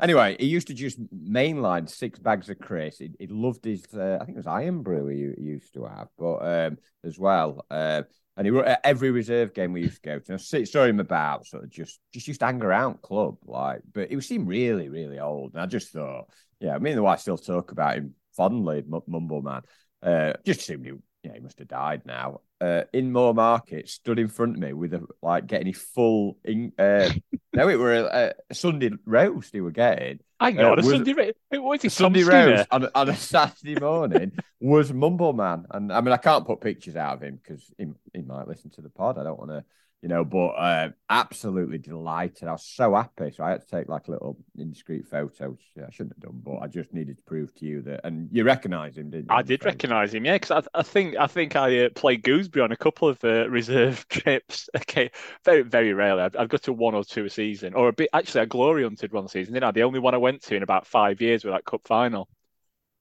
A: Anyway, he used to just mainline six bags of Chris. He, he loved his, uh, I think it was Irn-Bru he, he used to have, but um, as well. Uh, and he wrote every reserve game we used to go to. And I saw him about sort of just just used to hang around club, like, but he seemed really, really old. And I just thought, yeah, me and the wife still talk about him fondly, M- Mumble Man. Uh, just assumed he, yeah, he must have died now. Uh, in Moor Market, stood in front of me with a like getting his full. In, uh, [laughs] no, it were a, a, Sunday roast he were getting.
B: Hang on, uh, a Sunday roast. What is
A: it? Sunday roast on, on, a Saturday morning [laughs] was Mumble Man, and I mean I can't put pictures out of him because he, he might listen to the pod. I don't want to you know, but uh, absolutely delighted. I was so happy. So I had to take like a little indiscreet photo, which I shouldn't have done, but I just needed to prove to you that. And you recognise him, didn't you?
B: I did recognise him, yeah, because I, I, think I think I uh, played Gooseby on a couple of uh, reserve [laughs] trips. Okay, very very rarely. I've, I've, got to one or two a season, or a bit. Actually, I glory hunted one season. Didn't I? The only one I went to in about five years was that cup final.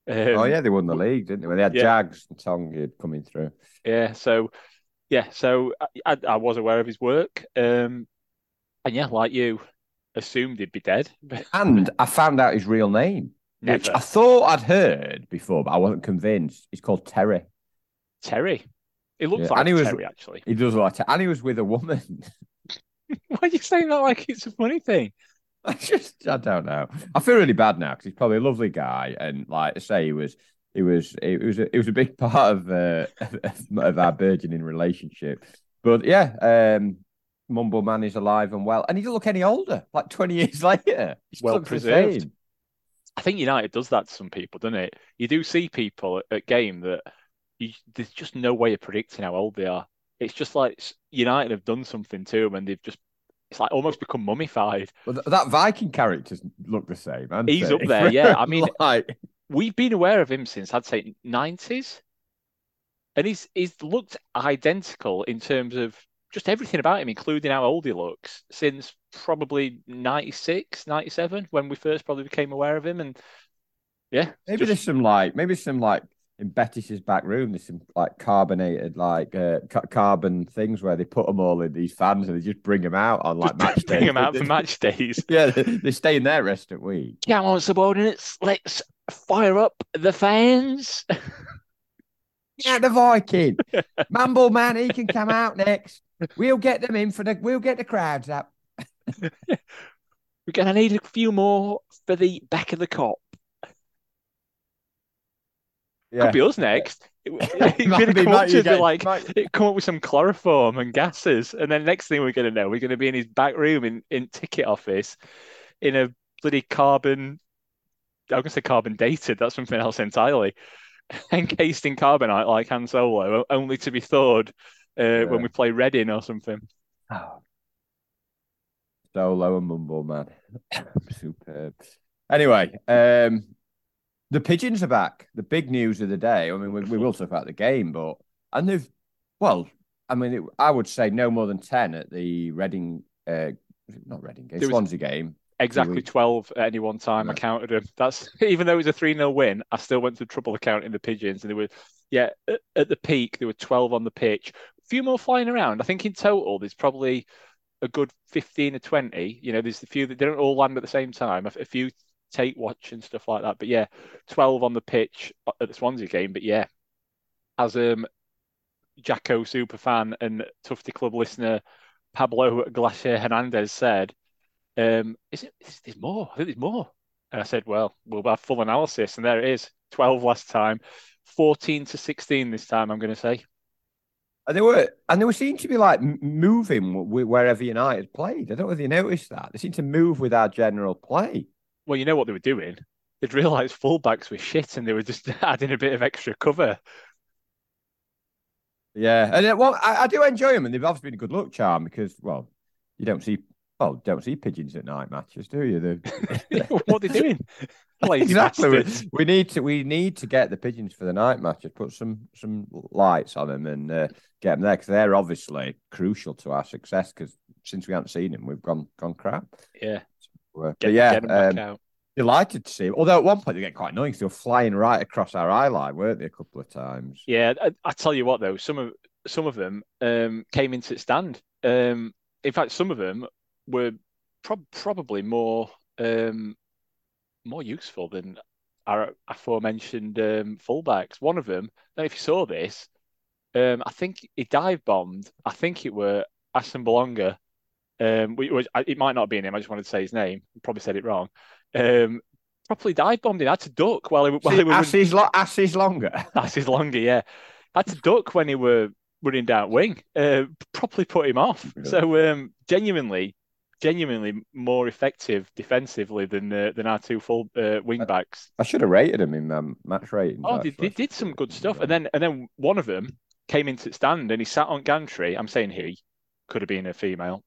A: Um, oh yeah, they won the league, didn't they? When they had yeah. Jags and Tonge coming through.
B: Yeah, so yeah, so I, I, was aware of his work, um, and yeah, like you, assumed he'd be dead. [laughs]
A: and I found out his real name, Never. which I thought I'd heard before, but I wasn't convinced. He's called Terry.
B: Terry. He looks yeah. like and he was, Terry, actually.
A: He does like Terry. And he was with a woman. [laughs]
B: Why are you saying that like it's a funny thing? [laughs]
A: I just, I don't know. I feel really bad now because he's probably a lovely guy, and like I say, he was it was it was a, it was a big [laughs] part of uh, of our burgeoning relationship. But yeah, um, Mumble Man is alive and well, and he doesn't look any older. Like twenty years [laughs] later,
B: he's well preserved. I think United does that to some people, doesn't it? You do see people at, at game that you, there's just no way of predicting how old they are. It's just like United have done something to them, and they've just it's like almost become mummified.
A: Well, that Viking characters look the same.
B: He's
A: they?
B: up there, [laughs] yeah. I mean, like we've been aware of him since I'd say nineties, and he's he's looked identical in terms of just everything about him, including how old he looks, since probably 96, 97 when we first probably became aware of him. And yeah,
A: maybe
B: just-
A: there's some like maybe some like in Bettis's back room. There's some like carbonated like uh, ca- carbon things where they put them all in these fans and they just bring them out on like match
B: bring
A: days.
B: him out for match days. [laughs]
A: Yeah, they, they stay in there rest of week.
B: Come on, subordinates, let's fire up the fans.
A: Yeah, the Viking, [laughs] Mumble Man, he can come out next. We'll get them in for the. We'll get the crowds up.
B: We're gonna need a few more for the back of the Kop.
A: Yeah,
B: Could be us next. It, [laughs] it,
A: Might
B: could
A: be,
B: have come
A: might
B: to
A: get-
B: like
A: might-
B: it [laughs] come up with some chloroform and gases, and then next thing we're gonna know, we're gonna be in his back room in in ticket office in a bloody carbon. I'm gonna say carbon dated. That's something else entirely. [laughs] Encased in carbonite like Han Solo, only to be thawed uh,
A: Yeah.
B: when we play Reading or something.
A: Oh. Solo and Mumble Man. [laughs] Superb. Anyway, um, the pigeons are back. The big news of the day. I mean, we, we will talk about the game, but and they've well, I mean, it, I would say no more than ten at the Reading, uh, not Reading game,
B: There was-
A: Swansea game.
B: Exactly
A: weeks.
B: 12 at any one time. I counted them. That's [laughs] even though it was a 3 0 win, I still went to trouble counting the pigeons. And they were, yeah, at, at the peak, there were 12 on the pitch. A few more flying around. I think in total, there's probably a good 15 or 20. You know, there's a few that don't all land at the same time, a, a few take watch and stuff like that. But yeah, 12 on the pitch at the Swansea game. But yeah, as um Jacko super fan and Tufty Club listener Pablo Glacier Hernandez said, um, is it is there's more? I think there's more. And I said, well, we'll have full analysis, and there it is. 12 last time, 14 to 16 this time, I'm going to say.
A: And they were, and they were seem to be like moving wherever United played. I don't know if you noticed that. They seem to move with our general play.
B: Well, you know what they were doing? They'd realised fullbacks were shit, and they were just [laughs] adding a bit of extra cover.
A: Yeah, and uh, well, I, I do enjoy them, and they've obviously been a good luck charm because, well, you don't see, well, don't see pigeons at night matches, do you? [laughs]
B: What are they doing? [laughs]
A: Exactly. We, we need to we need to get the pigeons for the night matches. Put some some lights on them and uh, get them there because they're obviously crucial to our success. Because since we haven't seen them, we've gone gone crap.
B: Yeah,
A: Uh,
B: get,
A: but yeah,
B: get them back
A: um, delighted to see them. Although at one point they get quite annoying, they were flying right across our eye line, weren't they? A couple of times.
B: Yeah, I, I tell you what though, some of some of them um, came into stand. Um, in fact, some of them were prob probably more um, more useful than our aforementioned um, fullbacks. One of them, I if you saw this, um, I think he dive bombed. I think it were Aston Belonga. Um, it might not be him. I just wanted to say his name. Probably said it wrong. Um, properly dive bombed. He had to duck while he, while he was
A: Asses, lo- asses longer. [laughs]
B: longer, yeah. Had to duck when he were running down wing. Uh, properly put him off.
A: Yeah.
B: So um, genuinely, genuinely more effective defensively than uh, than our two full uh, wing backs.
A: I should have rated them in um, match rating.
B: Oh, they, they did some good stuff, and then and then one of them came into stand and he sat on gantry. I'm saying he could have been a female.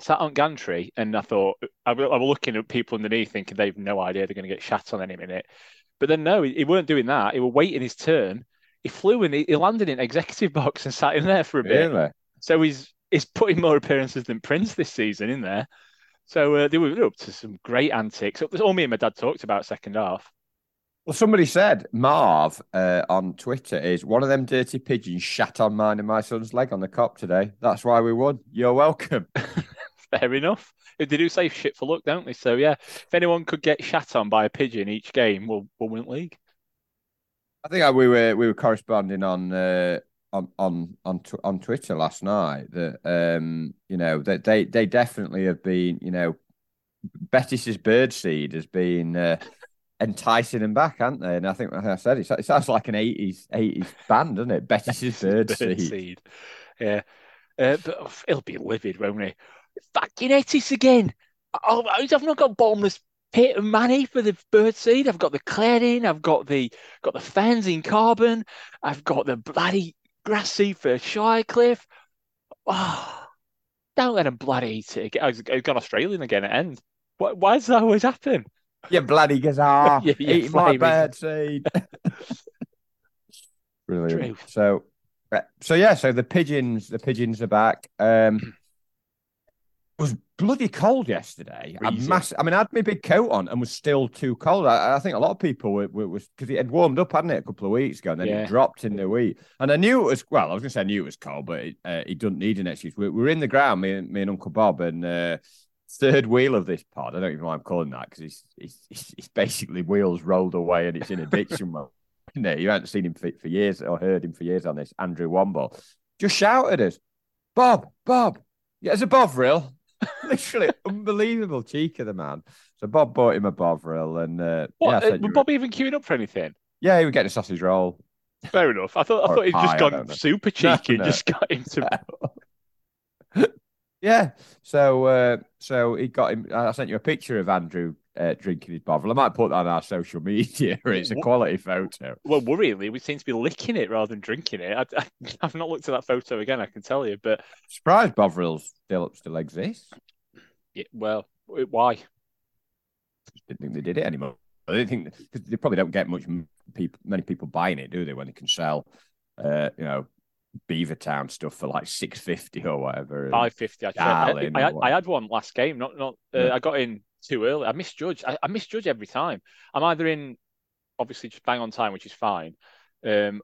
B: Sat on gantry, and I thought I was, I was looking at people underneath, thinking they've no idea they're going to get shat on any minute. But then no, he, he weren't doing that. He was waiting his turn. He flew and he, he landed in executive box and sat in there for a bit.
A: Really?
B: So he's he's putting more appearances than Prince this season in there. So uh, they were up to some great antics. That's all me and my dad talked about second half.
A: Well, somebody said Marv uh, on Twitter is one of them dirty pigeons shat on mine and my son's leg on the Kop today. That's why we won. You're welcome. [laughs]
B: Fair enough. They do say shit for luck, don't they? So yeah, if anyone could get shat on by a pigeon each game, we'll we'll win league.
A: I think uh, we were we were corresponding on uh, on on on on Twitter last night that um you know that they they definitely have been you know Betis's bird seed has been uh, enticing them back, haven't they? And I think like I said it, it sounds like an eighties eighties band, doesn't it? Betis's bird,
B: Bird
A: seed.
B: seed. Yeah. Uh, but oh, he'll be livid, won't he? Fucking Etis again. Oh, I've not got bottomless pit of money for the bird seed. I've got the cladding. I've got the got the fans in carbon. I've got the bloody grass seed for Shirecliffe. Oh, don't let him bloody eat it again. I've got Australian again at end. Why, why does that always happen?
A: You bloody gazar, [laughs]
B: Yeah, yeah,
A: eating my bird seed. [laughs] Brilliant.
B: Truth.
A: So, uh, so yeah, so the pigeons, the pigeons are back. Um, was bloody cold yesterday. I, mass- I mean, I had my big coat on and was still too cold. I, I think a lot of people were because it had warmed up, hadn't it, a couple of weeks ago, and then
B: Yeah.
A: it dropped in the week. And I knew it was well. I was going to say I knew it was cold, but it, uh, it doesn't need an excuse. We, we were in the ground, me and me and Uncle Bob, and uh, third wheel of this pod. I don't even know why I'm calling that because it's, it's it's basically wheels rolled away and it's in a ditch somewhere. Isn't it? You haven't seen him for, for years or heard him for years on this. Andrew Womble just shouted us, Bob, Bob, yeah, it's a Bovril. [laughs] Literally unbelievable cheek of the man. So Bob bought him a Bovril, and uh,
B: What?
A: yeah,
B: uh,
A: sent
B: were Bob even queuing up for anything?
A: yeah, he would get a sausage roll.
B: Fair enough. I thought I
A: Or
B: thought he'd
A: pie,
B: just gone super
A: No,
B: cheeky and
A: no.
B: just got him to. [laughs]
A: Yeah, so uh, so he got him. I sent you a picture of Andrew uh, drinking his Bovril. I might put that on our social media. [laughs] It's a quality photo.
B: Well, worryingly, we seem to be licking it rather than drinking it. I, I, [laughs] I've not looked at that photo again. I can tell you, but
A: Surprised Bovrils still still exist.
B: yeah, well, why?
A: Didn't think they did it anymore. I didn't think because they probably don't get much people, many people buying it, do they? When they can sell, uh, you know, Beavertown stuff for like six fifty or whatever.
B: Five fifty. Actually, I, I, had. I had one last game. Not not. Uh,
A: Yeah.
B: I got in too early. I misjudge. I, I misjudge every time. I'm either in, obviously, just bang on time, which is fine. Um,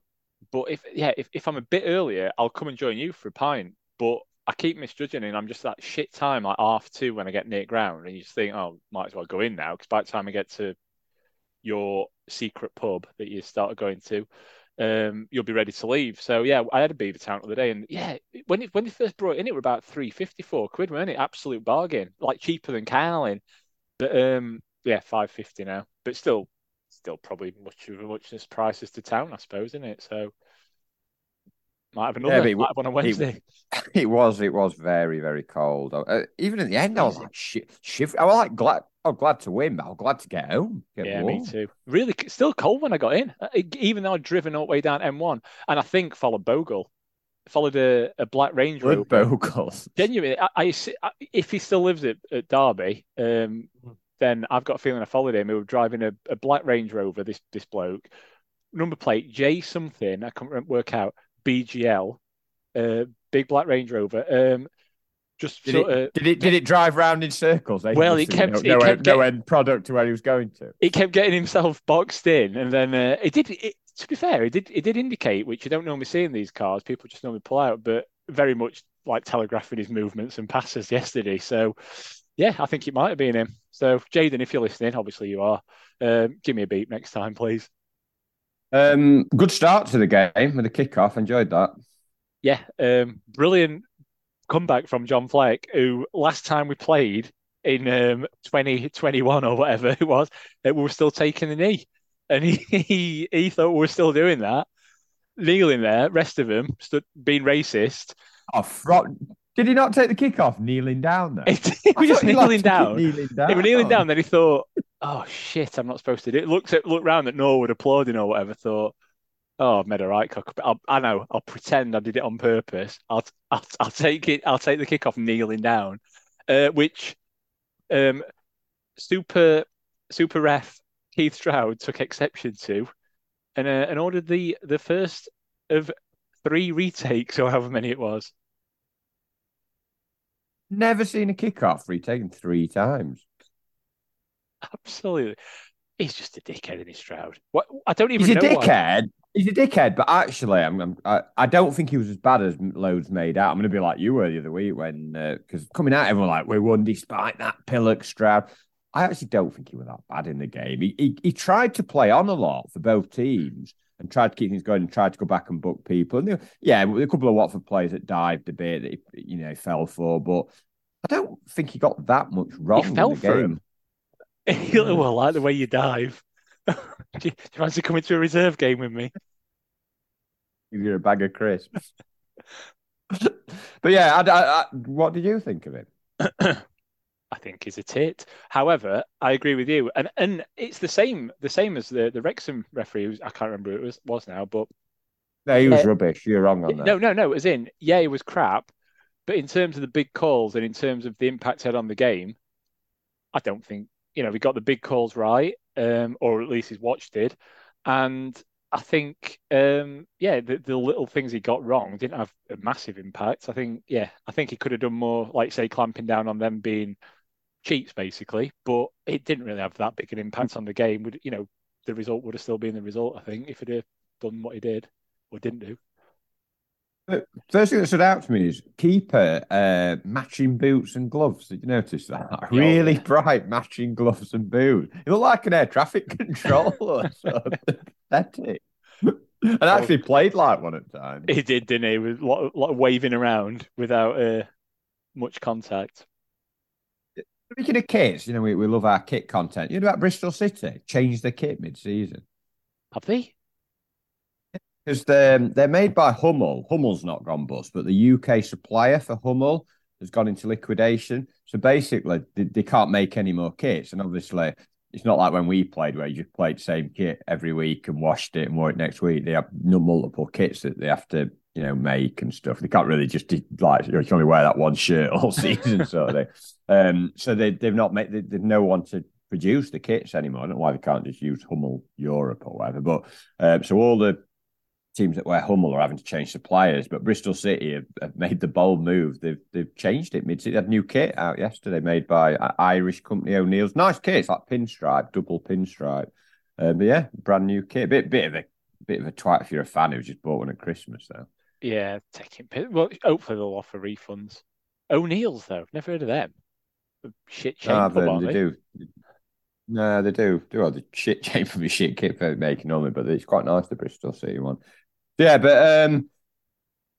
B: but if yeah, if, if I'm a bit earlier, I'll come and join you for a pint. But I keep misjudging, and I'm just that shit time like half two when I get near ground, and you just think, oh, might as well go in now because by the time I get to your secret pub that you started going to, um, you'll be ready to leave. So yeah, I had a Beavertown the other day, and yeah, when it when they first brought it in, it were about three fifty four quid, weren't it? Absolute bargain, like cheaper than Carling. But um, yeah, five fifty now, but still, still probably much of a muchness prices to town, I suppose, isn't it? So might have another,
A: but it
B: might have one on Wednesday. [laughs]
A: It was, it was very, very cold. Uh, even at the end, I was like, shit, shiv- I was like glad, I was glad to win, but I was glad to get home. Get
B: Yeah,
A: warm.
B: me too. Really, still cold when I got in, Uh, even though I'd driven all the way down M1, and I think followed Bogle, followed a, a black Range Rover.
A: Good vocals. [laughs]
B: Genuinely, I, I, I- if he still lives at, at Derby, um, then I've got a feeling I followed him. He was driving a, a black Range Rover. This this bloke, number plate J something. I can't work out BGL, uh, big black Range Rover. Um, just
A: Did
B: sort
A: it,
B: of.
A: did it? Did it drive round in circles? Eh?
B: Well, it kept-
A: no,
B: it
A: no,
B: kept
A: end,
B: get-
A: no end product to where he was going to.
B: He kept getting himself boxed in, and then uh, it did. It, to be fair, it did. It did indicate, which you don't normally see in these cars. People just normally pull out, but very much like telegraphing his movements and passes yesterday. So, yeah, I think it might have been him. So, Jaden, if you're listening, obviously you are. Um, give me a beep next time, please.
A: Um, good start to the game with a kickoff. Enjoyed that.
B: Yeah, um, brilliant comeback from John Fleck, who last time we played in um, 2021 or whatever it was, uh, we were still taking the knee. And he, [laughs] he, he thought we were still doing that, kneeling there, rest of them stood being racist.
A: Oh, fro- did he not take the kickoff kneeling down there? [laughs]
B: he was just
A: I thought he liked
B: kneeling down.
A: Kneeling down.
B: He was kneeling down, then he thought, oh shit, I'm not supposed to do it. Looked at looked round at Norwood applauding or whatever, thought, oh, I've made a right cock. I'll, I know, I'll pretend I did it on purpose. I'll I'll, I'll take it, I'll take the kick off kneeling down. Uh, which um super super ref Keith Stroud took exception to and uh, and ordered the the first of three retakes or however many it was.
A: Never seen a kickoff retaken three times.
B: Absolutely. He's just a dickhead in his Stroud. What I don't even
A: He's a
B: know why.
A: dickhead. He's a dickhead, but actually, I'm, I'm I, I don't think he was as bad as loads made out. I'm going to be like you were the other week when uh, because coming out, everyone like we won despite that Pillock Stroud. I actually don't think he was that bad in the game. He, he he tried to play on a lot for both teams and tried to keep things going and tried to go back and book people. And there, yeah, a couple of Watford players that dived a bit that he, you know fell for, but I don't think he got that much wrong He
B: fell
A: in the
B: for
A: game.
B: him. [laughs] well, I like the way you dive. [laughs] do, you, do you fancy coming to a reserve game with me?
A: Give you a bag of crisps. [laughs] but yeah, I, I, I, what did you think of it? [clears throat]
B: I think he's a tit. However, I agree with you, and and it's the same the same as the the Wrexham referee. Who's, I can't remember who it was was now, but
A: No, he was
B: Yeah.
A: rubbish. You're wrong on that.
B: no, no, no. As in, yeah, it was crap. But in terms of the big calls and in terms of the impact it had on the game, I don't think you know we got the big calls right, um, or at least his watch did, and I think, um, yeah, the, the little things he got wrong didn't have a massive impact. I think, yeah, I think he could have done more, like say, clamping down on them being cheats, basically. But it didn't really have that big an impact on the game. Would you know, the result would have still been the result. I think if he'd have done what he did or didn't do.
A: First thing that stood out to me is keeper uh, matching boots and gloves. Did you notice that? [laughs] Really yeah. bright matching gloves and boots. It looked like an air traffic [laughs] controller. [laughs] so pathetic. And actually played like one at times.
B: He did, didn't he? With a lot, lot of waving around without uh, much contact.
A: Speaking of kits, you know, we, we love our kit content. You know about Bristol City? Changed the kit mid season.
B: Have they?
A: Because they're, they're made by Hummel. Hummel's not gone bust, but the UK supplier for Hummel has gone into liquidation. So basically, they, they can't make any more kits. And obviously, it's not like when we played where you just played the same kit every week and washed it and wore it next week. They have multiple kits that they have to, you know, make and stuff. They can't really just like you, know, you can only wear that one shirt all [laughs] season, sort of thing. Um, so they they've not made they, they've no one to produce the kits anymore. I don't know why they can't just use Hummel Europe or whatever. But um, so all the teams that wear Hummel are having to change suppliers, but Bristol City have, have made the bold move. They've they've changed it mid. They had new kit out yesterday, made by Irish company O'Neill's. Nice kit, it's like pinstripe, double pinstripe. Uh, but yeah, brand new kit. Bit bit of a bit of a twat if you're a fan who just bought one at Christmas though.
B: Yeah, taking well. Hopefully they'll offer refunds. O'Neill's though, never heard of them. Shit chain ah,
A: they, they do. No, they do. Do all the shit chain from the shit kit for making only, but it's quite nice the Bristol City one. Yeah, but um,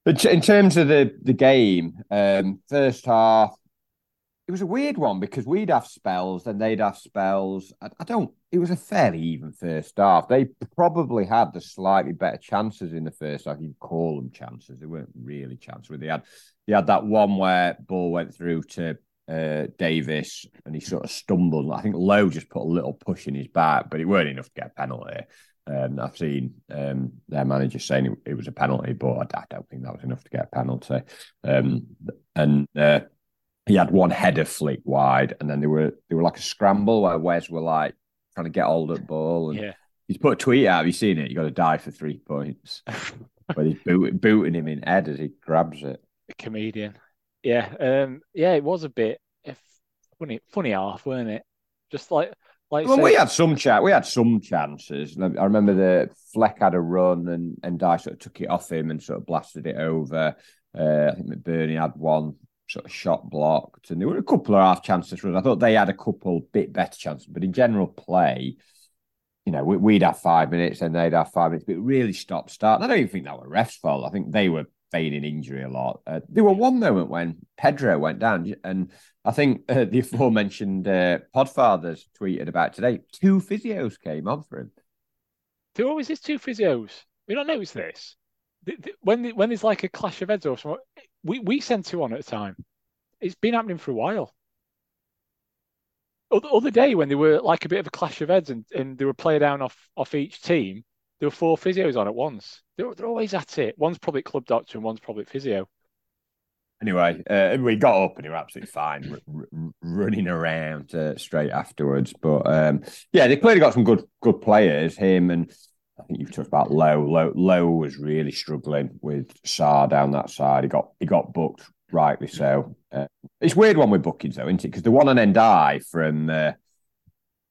A: but in terms of the the game, um, first half, it was a weird one because we'd have spells and they'd have spells. I, I, don't. It was a fairly even first half. They probably had the slightly better chances in the first half. You call them chances. They weren't really chances. They had they had that one where ball went through to uh, Davis and he sort of stumbled. I think Lowe just put a little push in his back, but it weren't enough to get a penalty. Um, I've seen um, their manager saying it, it, was a penalty, but I, I, don't think that was enough to get a penalty. Um, and uh, he had one header flick wide, and then they were they were like a scramble where Wes were like trying to get hold of the ball. And
B: yeah.
A: he's put a tweet out. Have you seen it? You got to die for three points. [laughs] but he's boot, booting him in head as he grabs it.
B: A comedian. Yeah, um, yeah, it was a bit funny, funny half, weren't it? Just like like
A: well, say, we had some chat. We had some chances. I remember the Fleck had a run, and and Dye sort of took it off him and sort of blasted it over. Uh, I think McBurnie had one sort of shot blocked, and there were a couple of half chances. Run. I thought they had a couple bit better chances, but in general play, you know, we, would have five minutes and they'd have five minutes, but it really stopped start. I don't even think that were refs' fault. I think they were feigning injury a lot. Uh, there were one moment when Pedro went down, and I think uh, [laughs] the aforementioned uh, Podfathers tweeted about today. Two physios came on for him.
B: There always is two physios. We don't notice this. When when there's like a clash of heads or something, we we send two on at a time. It's been happening for a while. The other day when there were like a bit of a clash of heads and, and they were playing down off off each team, there were four physios on at once. They're, they're always at it. One's probably club doctor and one's probably physio.
A: Anyway, uh, we got up and they were absolutely fine, r- r- running around uh, straight afterwards. But um, yeah, they clearly got some good good players. Him and I think you've talked about Lowe. Lowe. Lowe was really struggling with Sarr down that side. He got he got booked, rightly so. Uh, it's weird one with bookings though, isn't it? Because the one on Ndiaye from uh,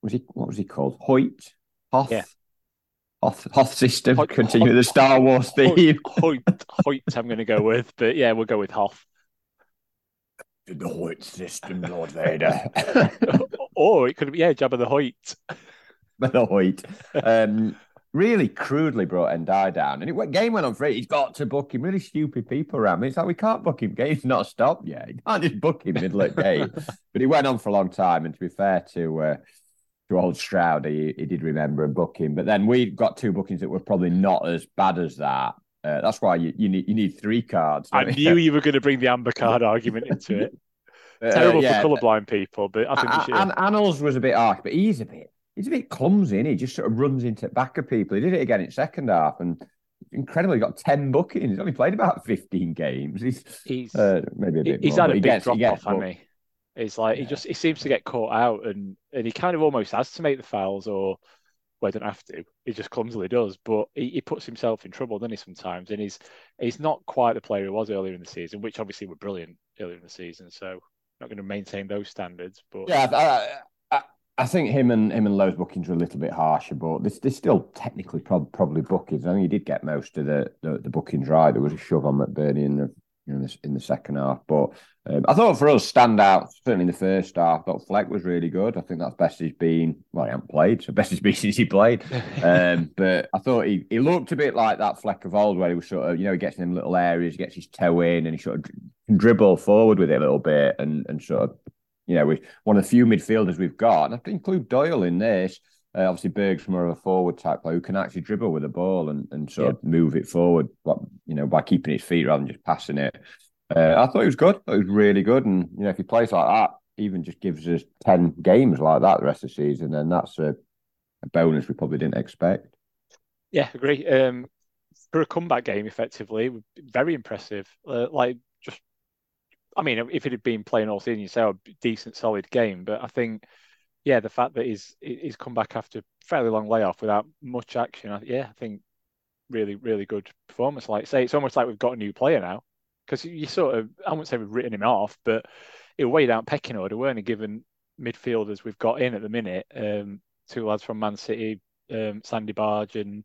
A: was he what was he called? Hoyt, Hoth.
B: Yeah.
A: Hoth, Hoth system. Hoyt, Continue Hoyt, the Star Wars theme.
B: Hoyt, Hoyt, I'm going to go with, but yeah, we'll go with Hoth.
A: The Hoyt system, Lord Vader. [laughs]
B: or it could be, yeah, Jabba the Hoyt.
A: the Hoyt. Um, really crudely brought Ndiaye down. And it went, game went on free. He's got to book him. Really stupid people around me. It's like, we can't book him. Game's not stopped yet. You can't just book him middle of game. [laughs] but he went on for a long time. And to be fair to uh, to old Stroud, he, he did remember a booking. But then we got two bookings that were probably not as bad as that. Uh, that's why you, you need you need three cards.
B: I knew you were going to bring the amber card argument into it. [laughs] Uh, Terrible yeah. for colourblind people, but I think we should.
A: An- Anel's was a bit harsh, but he's a bit he's a bit clumsy. And he just sort of runs into back of people. He did it again in second half, and incredibly got ten bookings. He's only played about fifteen games. He's,
B: he's
A: uh, maybe a bit.
B: He's
A: more,
B: had a big gets, drop off, hasn't he? It's like yeah. he just he seems to get caught out, and and he kind of almost has to make the fouls, or well, he don't have to. He just clumsily does, but he, he puts himself in trouble, doesn't he? Sometimes, and he's he's not quite the player he was earlier in the season, which obviously were brilliant earlier in the season. So not going to maintain those standards, but
A: yeah, I, I, I think him and him and Lowe's bookings were a little bit harsher, but there's, there's still technically prob- probably bookings. I think he did get most of the, the, the bookings right. There was a shove on McBurnie in the in the, in the second half. But um, I thought for us, stand out, certainly in the first half, I thought Fleck was really good. I think that's best he's been, well, he hasn't played, so [laughs] best he's been since he played. um, [laughs] but I thought he, he looked a bit like that Fleck of old, where he was sort of, you know, he gets in little areas, he gets his toe in, and he sort of can dribble forward with it a little bit and, and sort of, you know, we one of the few midfielders we've got. And I have to include Doyle in this. Uh, obviously, Berg's more of a forward type player who can actually dribble with the ball and, and sort yeah. of move it forward, but, you know, by keeping his feet rather than just passing it. Uh, I thought he was good. it was really good. And, you know, if he plays like that, even just gives us 10 games like that the rest of the season, then that's a, a bonus we probably didn't expect.
B: Yeah, agree. Um, for a comeback game, effectively, very impressive. Uh, like, just, I mean, if it had been playing all season, you'd say a decent, solid game. But I think, yeah, the fact that he's he's come back after fairly long layoff without much action, yeah, I think really, really good performance. Like, say, it's almost like we've got a new player now because you sort of I wouldn't say we've written him off, but it way down pecking order, weren't he? Given midfielders we've got in at the minute, um, two lads from Man City, um, Sander Berge and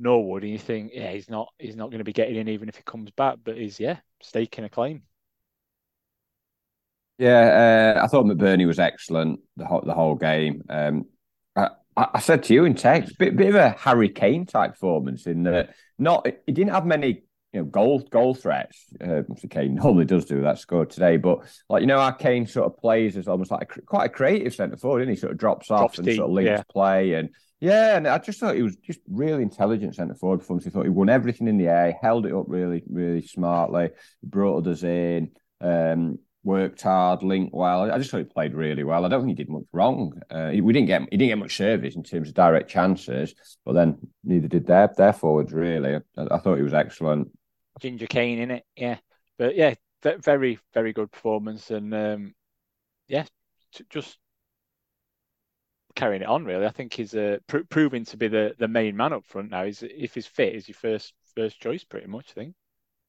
B: Norwood, and you think, yeah, he's not he's not going to be getting in even if he comes back, but he's yeah staking a claim.
A: Yeah, uh, I thought McBurnie was excellent the whole, the whole game. Um, I, I, said to you in text, bit bit of a Harry Kane type performance in that not he didn't have many you know, goal goal threats. Uh, Kane [laughs] normally does do that score today, but like you know, our Kane sort of plays as almost like a, quite a creative centre forward, and he sort of drops off Drops and deep, sort of links yeah. play, and yeah, and I just thought he was just really intelligent centre forward performance. He thought he won everything in the air, held it up really, really smartly, brought us in. Um, worked hard, linked well. I just thought he played really well. I don't think he did much wrong. Uh, we didn't get he didn't get much service in terms of direct chances, but then neither did their their forwards really. I, I thought he was excellent.
B: Ginger Kane in it. Yeah, but yeah, very very good performance, and um, yeah, just carrying it on. Really, I think he's uh, pr- proving to be the, the main man up front now. He's if he's fit, is your first first choice pretty much. I think.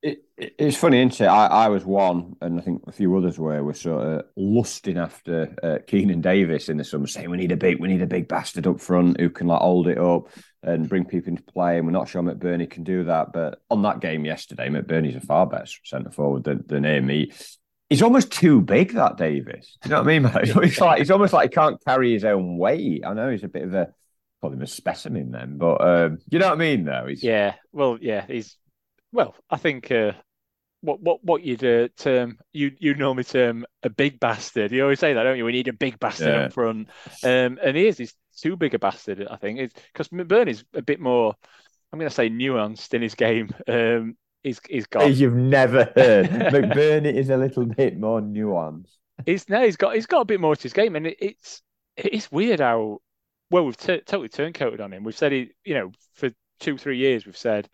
A: It, it's funny, isn't it? I, I was one, and I think a few others were. Were sort of lusting after uh, Keinan Davis in the summer, saying we need a big, we need a big bastard up front who can like hold it up and bring people into play. And we're not sure McBurnie can do that. But on that game yesterday, McBurnie's a far better centre forward than, than him. He, he's almost too big, that Davis. Do you know what I mean? Mate? [laughs] It's like he's almost like he can't carry his own weight. I know he's a bit of a call him a specimen then, but um, you know what I mean, though. He's
B: yeah, well, yeah, he's well, I think uh, what what what you'd uh, term you you normally term a big bastard. You always say that, don't you? We need a big bastard yeah. up front, um, and he is. He's too big a bastard, I think. because McBurnie's a bit more. I'm going to say nuanced in his game. Um, he's he's got.
A: You've never heard [laughs] McBurnie is a little bit more nuanced.
B: He's no, he's got he's got a bit more to his game, and it, it's it's weird how well we've t- totally turncoated on him. We've said he, you know, for two three years we've said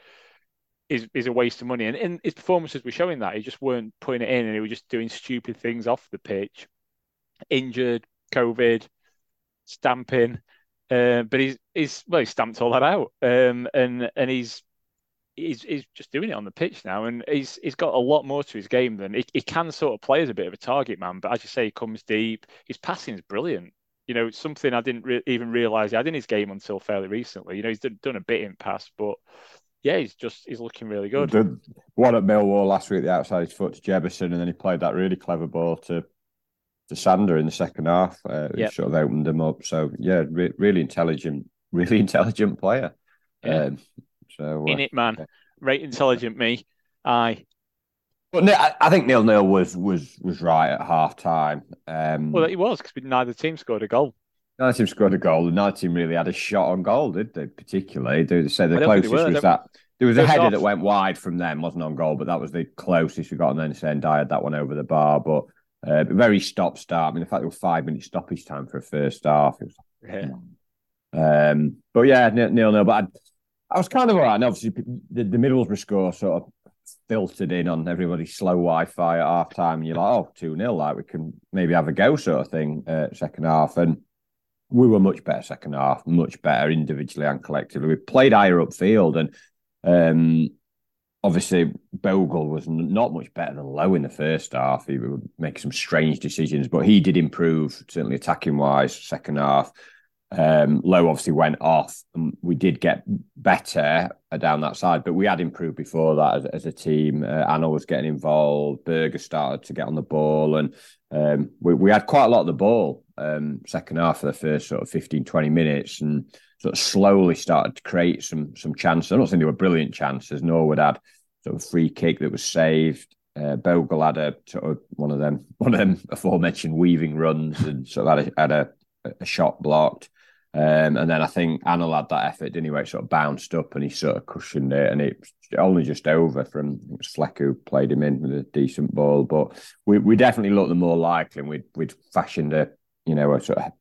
B: is is a waste of money. And in his performances were showing that he just weren't putting it in, and he was just doing stupid things off the pitch, injured, COVID, stamping. Uh, but he's he's well, he stamped all that out, um, and and he's he's he's just doing it on the pitch now, and he's he's got a lot more to his game than he, he can sort of play as a bit of a target man. But as you say, he comes deep. His passing is brilliant. You know, something I didn't re- even realize he had in his game until fairly recently. You know, he's done, done a bit in pass, but yeah, he's just he's looking really good.
A: The one at Millwall last week, the outside his foot to Jebbison, and then he played that really clever ball to to Sander in the second half. Uh, yep. sort of opened them up. So yeah, re- really intelligent, really [laughs] intelligent player. Yeah. Um,
B: so uh, in it, man, yeah. right intelligent me. Aye.
A: But I, I think nil nil was was was right at half time. Um,
B: well, he was because neither team scored a goal.
A: Neither team scored a goal, and neither team really had a shot on goal, did they? Particularly, they said the closest was that there was a header off. that went wide from them, wasn't on goal, but that was the closest we got. And then Ndiaye had that one over the bar, but uh, very stop start. I mean, the fact there was five minutes stoppage time for a first half. It was, yeah. Um, but yeah, nil nil. But I, I was kind of all right. And obviously, the, the Middlesbrough score sort of filtered in on everybody's slow Wi-Fi at half time, and you're like, oh, 2 0, like we can maybe have a go, sort of thing, uh, second half. And we were much better second half, much better individually and collectively. We played higher upfield, and um, obviously Bogle was not much better than Lowe in the first half. He would make some strange decisions, but he did improve certainly attacking wise second half. Um, Lowe obviously went off, and we did get better down that side, but we had improved before that as, as a team. Uh, Anna was getting involved, Berge started to get on the ball, and um, we, we, had quite a lot of the ball um, second half of the first sort of 15, 20 minutes, and sort of slowly started to create some some chances. I'm not saying they were brilliant chances. Norwood had sort of free kick that was saved. Uh, Bogle had a sort of one of them, [laughs] one of them aforementioned weaving runs, and sort of had a, had a, a shot blocked. Um, and then I think Anel had that effort, didn't he? Where it sort of bounced up and he sort of cushioned it, and it only just over from it who played him in with a decent ball. But we, we definitely looked the more likely, and we'd we'd fashioned a you know a sort of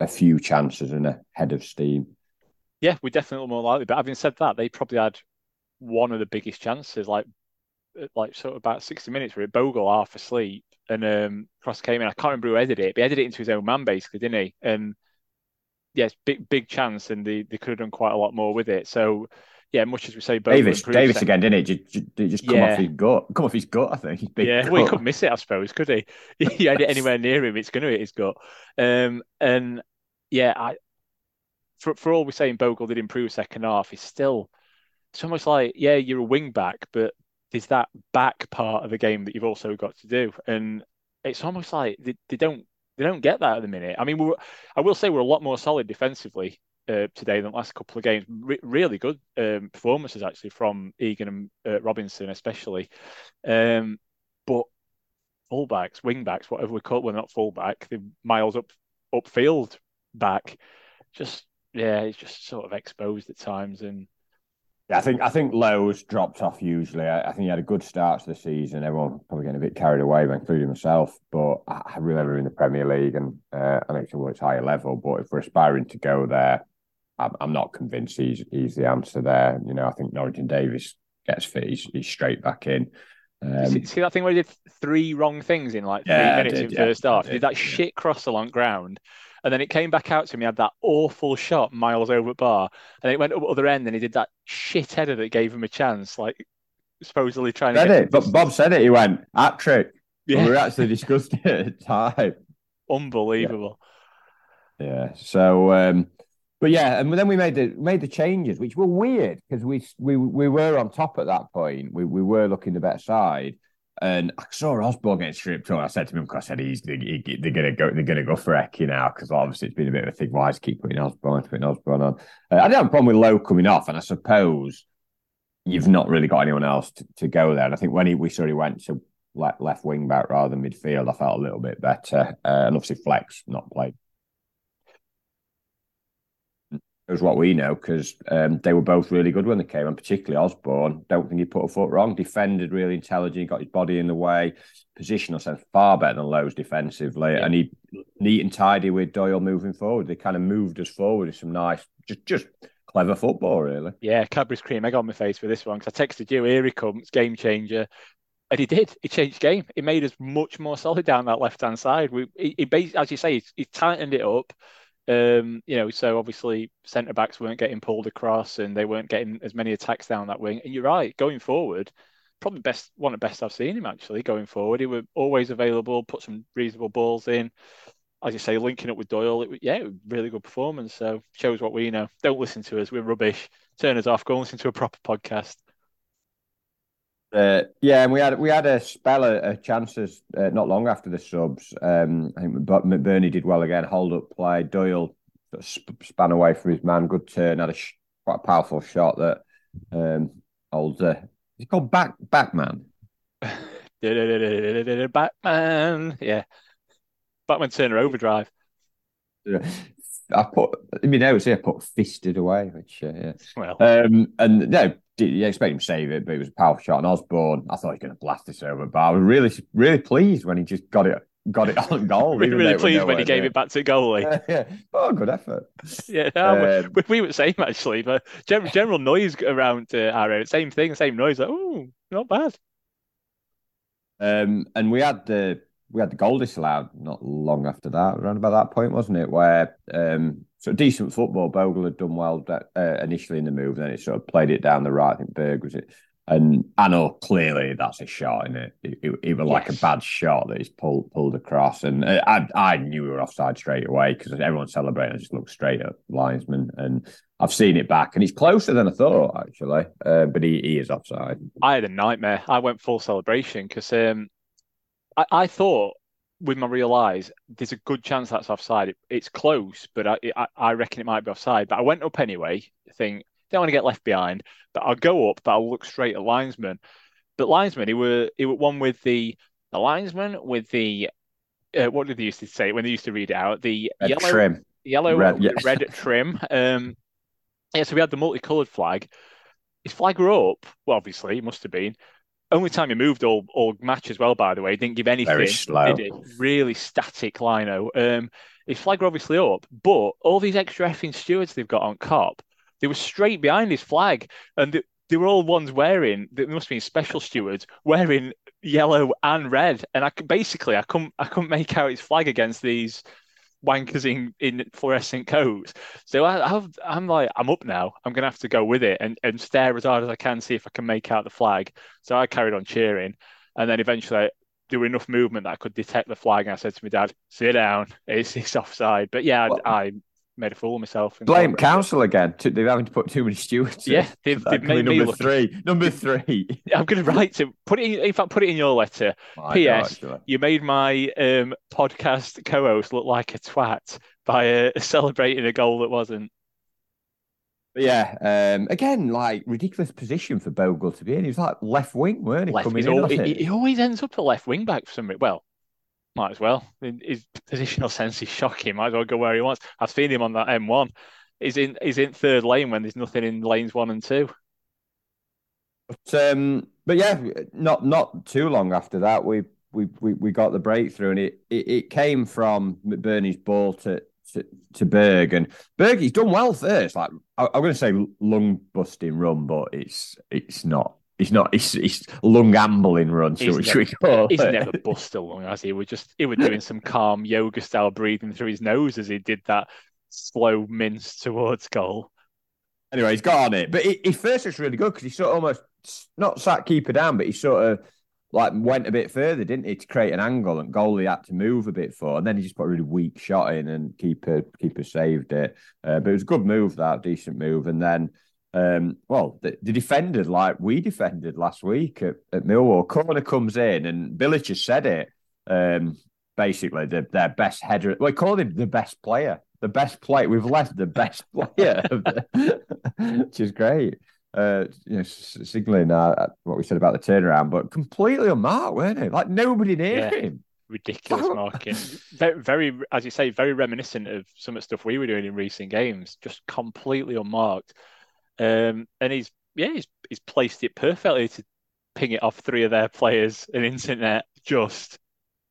A: a few chances and a head of steam.
B: Yeah, we definitely look more likely. But having said that, they probably had one of the biggest chances, like like sort of about sixty minutes where Bogle half asleep and um, Cross came in. I can't remember who headed it, but he headed it into his own man basically, didn't he? And yes, big big chance, and they, they could have done quite a lot more with it. So yeah, much as we say,
A: Davis Davis again, didn't it? Just, just come yeah. off his gut, come off his gut. I think. [laughs]
B: yeah, gut. well, he couldn't miss it, I suppose, could he? [laughs] he had it anywhere near him, it's going to hit his gut. Um, and yeah, I for for all we're saying, Bogle did improve second half. He's still it's almost like yeah, you're a wing back, but there's that back part of the game that you've also got to do, and it's almost like they, they don't they don't get that at the minute. I mean, I will say we're a lot more solid defensively uh, today than last couple of games. Re- really good um, performances actually from Egan and uh, Robinson, especially. Um, but fullbacks, wingbacks, whatever we call we're not fullback. The miles up upfield back, just yeah, it's just sort of exposed at times and
A: yeah, I think I think Lowe's dropped off hugely. I, I, think he had a good start to the season. Everyone probably getting a bit carried away, including myself. But I, I remember in the Premier League, and uh, I think it's a much higher level. But if we're aspiring to go there, I'm, I'm, not convinced he's he's the answer there. You know, I think Norrington-Davies gets fit, he's, he's straight back in.
B: Um, see, see, that thing where he did three wrong things in like three yeah, minutes did, in yeah, first half? Did. did that shit cross along ground and then it came back out to me, He had that awful shot miles over at bar, and it went up other end, and he did that shit header that gave him a chance, like supposedly trying
A: said
B: to.
A: it, but Bob said it. He went hat trick. Yeah. We were actually discussed it at the time.
B: Unbelievable.
A: Yeah. yeah. So, um, but yeah, and then we made the made the changes, which were weird because we we we were on top at that point. We we were looking the better side, and I saw Osborn get stripped on. I said to him, because I said he's they're gonna go they're gonna go for Ecky now because obviously it's been a bit of a thing. Why is keep putting Osborn putting Osborn on? Uh, I didn't have a problem with Lowe coming off, and I suppose you've not really got anyone else to, to go there. And I think when he, we sort of went to left, left wing back rather than midfield, I felt a little bit better. Uh, and obviously Flex not played was what we know because um, they were both really good when they came, and particularly Osborn. Don't think he put a foot wrong. Defended really intelligent, got his body in the way, positional sense far better than Lowe's defensively, yeah. and he neat and tidy with Doyle moving forward. They kind of moved us forward with some nice, just just clever football, really.
B: Yeah, Cadbury's cream egg on my face for this one because I texted you, here he comes, game changer. And he did. He changed game. He made us much more solid down that left hand side. We, he, he, as you say, he, he tightened it up um, you know, so obviously centre backs weren't getting pulled across and they weren't getting as many attacks down that wing. And you're right, going forward, probably best one of the best I've seen him actually going forward. He was always available, put some reasonable balls in. As you say, linking up with Doyle, it, yeah, it really good performance. So shows what we know. Don't listen to us, we're rubbish. Turn us off. Go listen to a proper podcast.
A: Uh, yeah, and we had we had a spell of, chances uh, not long after the subs. Um, I think McBurnie did well again, hold up play. Doyle sp- span away from his man, good turn, had a sh- quite a powerful shot that um, old uh, he called back Backman. [laughs]
B: Batman, yeah, Batman Turner overdrive.
A: I put I mean, I would say I put fisted away, which uh, yeah. Well, um, and no, you expect him to save it, but it was a powerful shot. And Osborn, I thought he was going to blast this over, but I was really, really pleased when he just got it, got it [laughs] on goal.
B: really, really pleased when he gave it back to goalie.
A: yeah, oh, good effort.
B: Yeah, no, um, we, we were same actually, but general, general noise around uh, our area, same thing, same noise. Like, oh, not bad.
A: Um, and we had the we had the goal disallowed not long after that, around about that point, wasn't it? Where um, so decent football, Bogle had done well uh, initially in the move, then it sort of played it down the right. I think Berg was it. And I know clearly that's a shot in it. It, it, it was like yes. a bad shot that he's pulled pulled across, and uh, I I knew we were offside straight away because everyone celebrating. I just looked straight at linesman, and I've seen it back, and he's closer than I thought actually, uh, but he, he is offside.
B: I had a nightmare. I went full celebration because um, I, I thought with my real eyes, there's a good chance that's offside. It, it's close, but I, I, I reckon it might be offside. But I went up anyway. Think don't want to get left behind, but I'll go up, but I'll look straight at linesman. But linesman, he were he were one with the the linesman with the uh, what did they used to say when they used to read it out? The
A: red yellow trim,
B: yellow red, yeah. red trim. Um, yeah, so we had the multicolored flag. His flag were up. Well, obviously, he must have been. Only time he moved all all match as well. By the way, he didn't give anything.
A: Very slow.
B: Really static lino. Um, his flag were obviously up, but all these extra effing stewards they've got on Kop they were straight behind his flag, and they, they were all ones wearing. They must be special stewards wearing yellow and red. And I basically I couldn't I couldn't make out his flag against these wankers in, in fluorescent coats. So I, i am like, I'm up now. I'm going to have to go with it and, and stare as hard as I can, see if I can make out the flag. So I carried on cheering. And then eventually were enough movement that I could detect the flag. And I said to my dad, sit down, it's, it's offside. But yeah, well, I, made a fool of myself.
A: Blame council again. They're having to put too many stewards.
B: Yeah, they've, they've made
A: number
B: me
A: three. Number three. [laughs]
B: I'm going to write to put it. In, in fact, put it in your letter. [laughs] My P.S. God, you made my um, podcast co-host look like a twat by uh, [laughs] celebrating a goal that wasn't.
A: Yeah, um, again, like ridiculous position for Bogle to be in. He was like left wing, weren't he?
B: Left, coming in, he, he, always ends up a left wing back for some reason. Well, might as well. His positional sense is shocking. Might as well go where he wants. I've seen him on that M1. He's in he's in third lane when there's nothing in lanes one and two.
A: But um, but yeah, not not too long after that, we we we, we got the breakthrough, and it, it, it came from McBurnie's ball to, to to Berg, and Berg he's done well first. Like I, I'm going to say lung busting run, but it's it's not He's not. He's, he's lung ambling run. He's,
B: never, he's never bust a lung, has he? We're just he was doing some calm yoga style breathing through his nose as he did that slow mince towards goal.
A: Anyway, he's got on it, but he, he first was really good because he sort of almost not sat keeper down, but he sort of like went a bit further, didn't he, to create an angle and goalie had to move a bit for, and then he just put a really weak shot in and keeper keeper saved it. Uh, but it was a good move, that decent move, and then um, well, the, the defended like we defended last week at, at Millwall. Corner comes in, and Bilic just said it. Um, basically, the, their best header. We called him the best player. The best player. We've left the best [laughs] player, [laughs] which is great. Uh, you know, signaling uh, what we said about the turnaround, but completely unmarked, weren't it? Like nobody near yeah. him
B: ridiculous [laughs] marking. very, very, as you say, very reminiscent of some of the stuff we were doing in recent games. Just completely unmarked. Um, and he's yeah, he's he's placed it perfectly to ping it off three of their players and internet just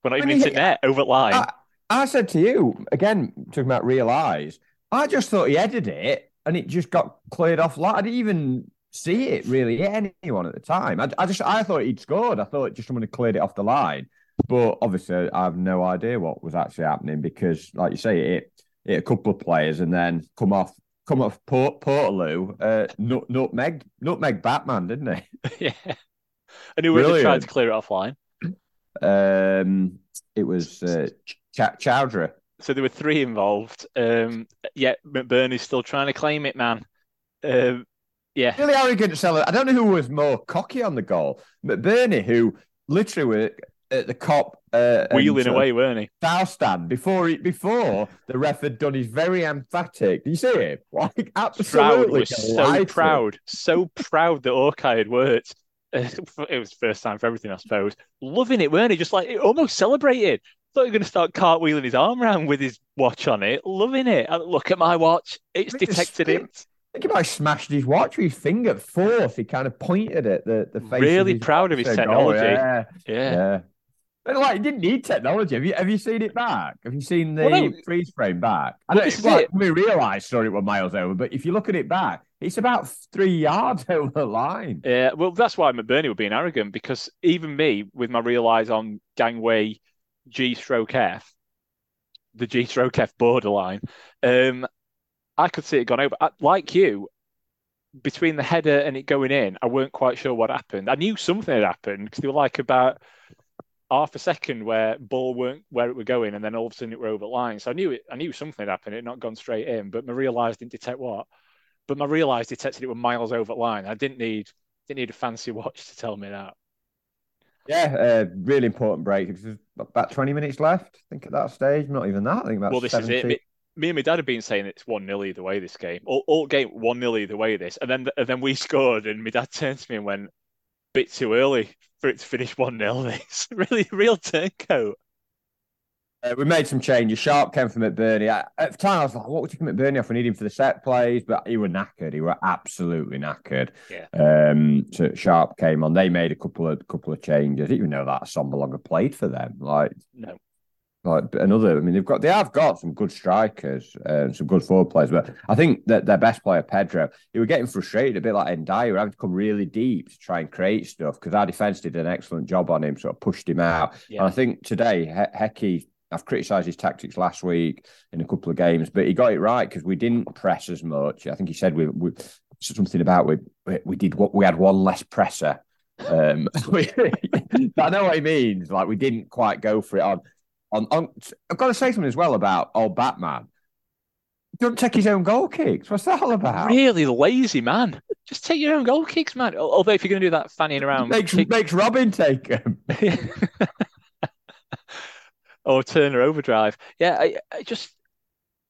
B: well not even mean, internet over line. I,
A: I, said to you again, talking about real eyes, I just thought he headed it and it just got cleared off. I didn't even see it really hit anyone at the time. I, I just I thought he'd scored. I thought just someone had cleared it off the line. But obviously, I have no idea what was actually happening because, like you say, it hit a couple of players and then come off come off Port Portaloo, uh, nut, nutmeg, nutmeg Batman, didn't
B: he? [laughs] yeah. And who would have tried to clear it offline?
A: Um, it was uh, Ch- Choudhury.
B: So there were three involved. Um, yet McBurnie's still trying to claim it, man. Um, yeah.
A: Really arrogant seller. I don't know who was more cocky on the goal. McBurnie, who literally were at the Kop uh,
B: wheeling and, away, weren't he?
A: Foul stand before he, before the ref had done his very emphatic. Do you see it? [laughs] Like absolutely
B: proud, so proud, so proud that Hawkeye had worked. [laughs] It was first time for everything, I suppose. Loving it, weren't he? Just like almost celebrated. Thought he was going to start cartwheeling his arm around with his watch on it. Loving it. Look at my watch. It's detected it.
A: I think about smashed his watch with his finger fourth. He kind of pointed at the the face.
B: Really proud of his oh, technology. Oh, yeah.
A: yeah. yeah. But like, it didn't need technology. Have you have you seen it back? Have you seen the well, no. freeze frame back? I well, know, like, we realised sorry it was miles over, but if you look at it back, it's about three yards [laughs] over the line.
B: Yeah, well, that's why McBurnie were being arrogant because even me, with my real eyes on gangway G stroke F, the G stroke F borderline, um, I could see it gone over. I, like you, between the header and it going in, I weren't quite sure what happened. I knew something had happened because they were like about half a second where ball weren't where it were going, and then all of a sudden it were over the line. So I knew it. I knew something had happened. It had not gone straight in, but my realised didn't detect what. But my realised detected it were miles over the line. I didn't need didn't need a fancy watch to tell me that.
A: Yeah, uh, really important break. About 20 minutes left, I think, at that stage. Not even that. I think about
B: Well, this
A: 70.
B: is it. Me, me and my dad have been saying it's 1 0 either way this game. All, all game 1 0 either way this. And then and then we [laughs] scored, and my dad turned to me and went, bit too early for it to finish [laughs] 1 0 this. really, real turncoat.
A: Uh, we made some changes. Sharp came from McBurnie. I, at the time, I was like, what would you McBurnie off? We need him for the set plays, but he were knackered. He were absolutely knackered.
B: Yeah.
A: Um, so Sharp came on. They made a couple of couple of changes. I didn't even know that Assombalonga played for them. Like,
B: No.
A: Like another. I mean, they've got they have got some good strikers and some good forward players, but I think that their best player Pedro, he was getting frustrated a bit like Ndiaye, having to come really deep to try and create stuff because our defense did an excellent job on him, sort of pushed him out.
B: Yeah.
A: And I think today he- Hecky. I've criticised his tactics last week in a couple of games, but he got it right because we didn't press as much. I think he said we, we something about we we did what we had one less presser. Um, [laughs] [laughs] I know what he means. Like we didn't quite go for it on on. on I've got to say something as well about old Batman. Don't take his own goal kicks. What's that all about?
B: Really lazy, man. Just take your own goal kicks, man. Although, if you're going to do that fanning around,
A: Makes
B: kick-
A: makes Robin take him. [laughs]
B: or Turner overdrive. Yeah, I, I just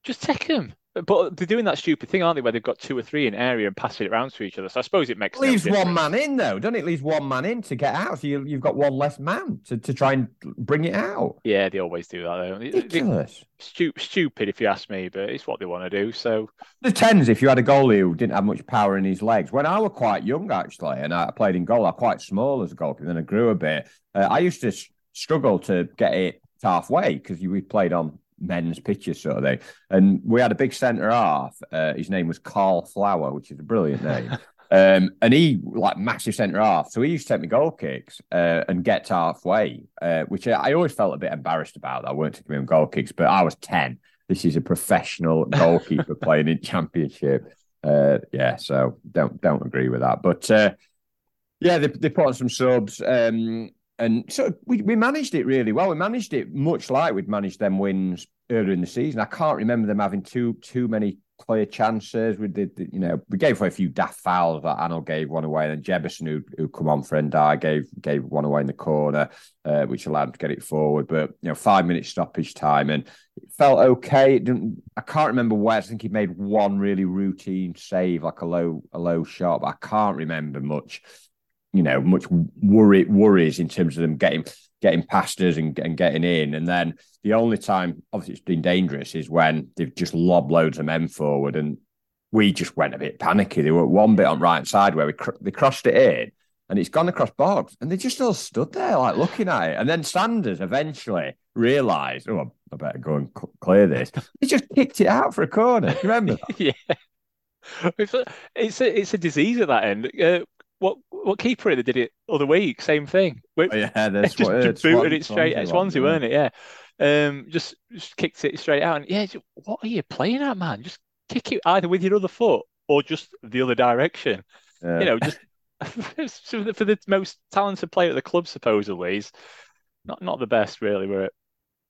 B: just take them. But they're doing that stupid thing, aren't they, where they've got two or three in area and passing it around to each other. So I suppose it makes no
A: leaves one man in though, doesn't it? Leaves one man in to get out. So you, you've got one less man to, to try and bring it out.
B: Yeah, they always do that though.
A: Ridiculous.
B: stu- stupid if you ask me, but it's what they want to do. So
A: The tens, if you had a goalie who didn't have much power in his legs. When I was quite young, actually, and I played in goal, I was quite small as a goalkeeper, then I grew a bit. Uh, I used to struggle to get it halfway because we played on men's pitches, sort of thing. And we had a big centre half. Uh, his name was Carl Flower, which is a brilliant name. [laughs] Um, and he like massive centre half, so he used to take me goal kicks uh, and get to halfway, uh, which I, I always felt a bit embarrassed about. That I weren't taking him goal kicks, but I was ten. This is a professional goalkeeper [laughs] playing in championship. Uh, yeah, so don't don't agree with that. But uh, yeah, they they put on some subs, um, and so we we managed it really well. We managed it much like we'd managed them wins earlier in the season. I can't remember them having too too many clear chances. We did, you know, we gave away a few daft fouls. Like Arnold gave one away, and then Jebbison, who who come on for Ndiaye, gave gave one away in the corner, uh, which allowed him to get it forward. But you know, five minutes stoppage time, and it felt okay. It didn't. I can't remember where. I think he made one really routine save, like a low a low shot, but I can't remember much. You know, much worry worries in terms of them getting getting past us and, and getting in. And then the only time, obviously, it's been dangerous is when they've just lobbed loads of men forward and we just went a bit panicky. They were one bit on right side where we cr- they crossed it in and it's gone across box and they just all stood there like looking at it. And then Sanders eventually realised, oh, I better go and c- clear this. He just kicked it out for a corner. You remember? [laughs]
B: yeah, it's a, it's a it's a disease at that end. Uh, what what keeper did it other week? Same thing.
A: Oh, yeah, that's [laughs]
B: just,
A: Swa-
B: just booted it straight at Swansea,
A: one,
B: weren't it? Yeah. Um, just just kicked it straight out. And yeah, just- what are you playing at, man? Just kick it either with your other foot or just the other direction.
A: Yeah.
B: You know, just [laughs] for the, for the most talented player at the club, supposedly, is not not the best, really, were it?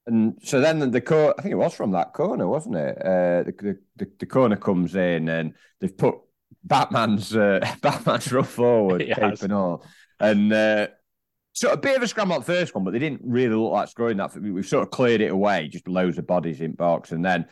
A: And so then the, the I think it was from that corner, wasn't it? Uh, the, the the corner comes in and they've put Batman's uh, [laughs] Batman's rough forward, [laughs] and all, and uh, so a bit of a scramble at first one, but they didn't really look like scoring that. We- We've sort of cleared it away, just loads of bodies in box, and then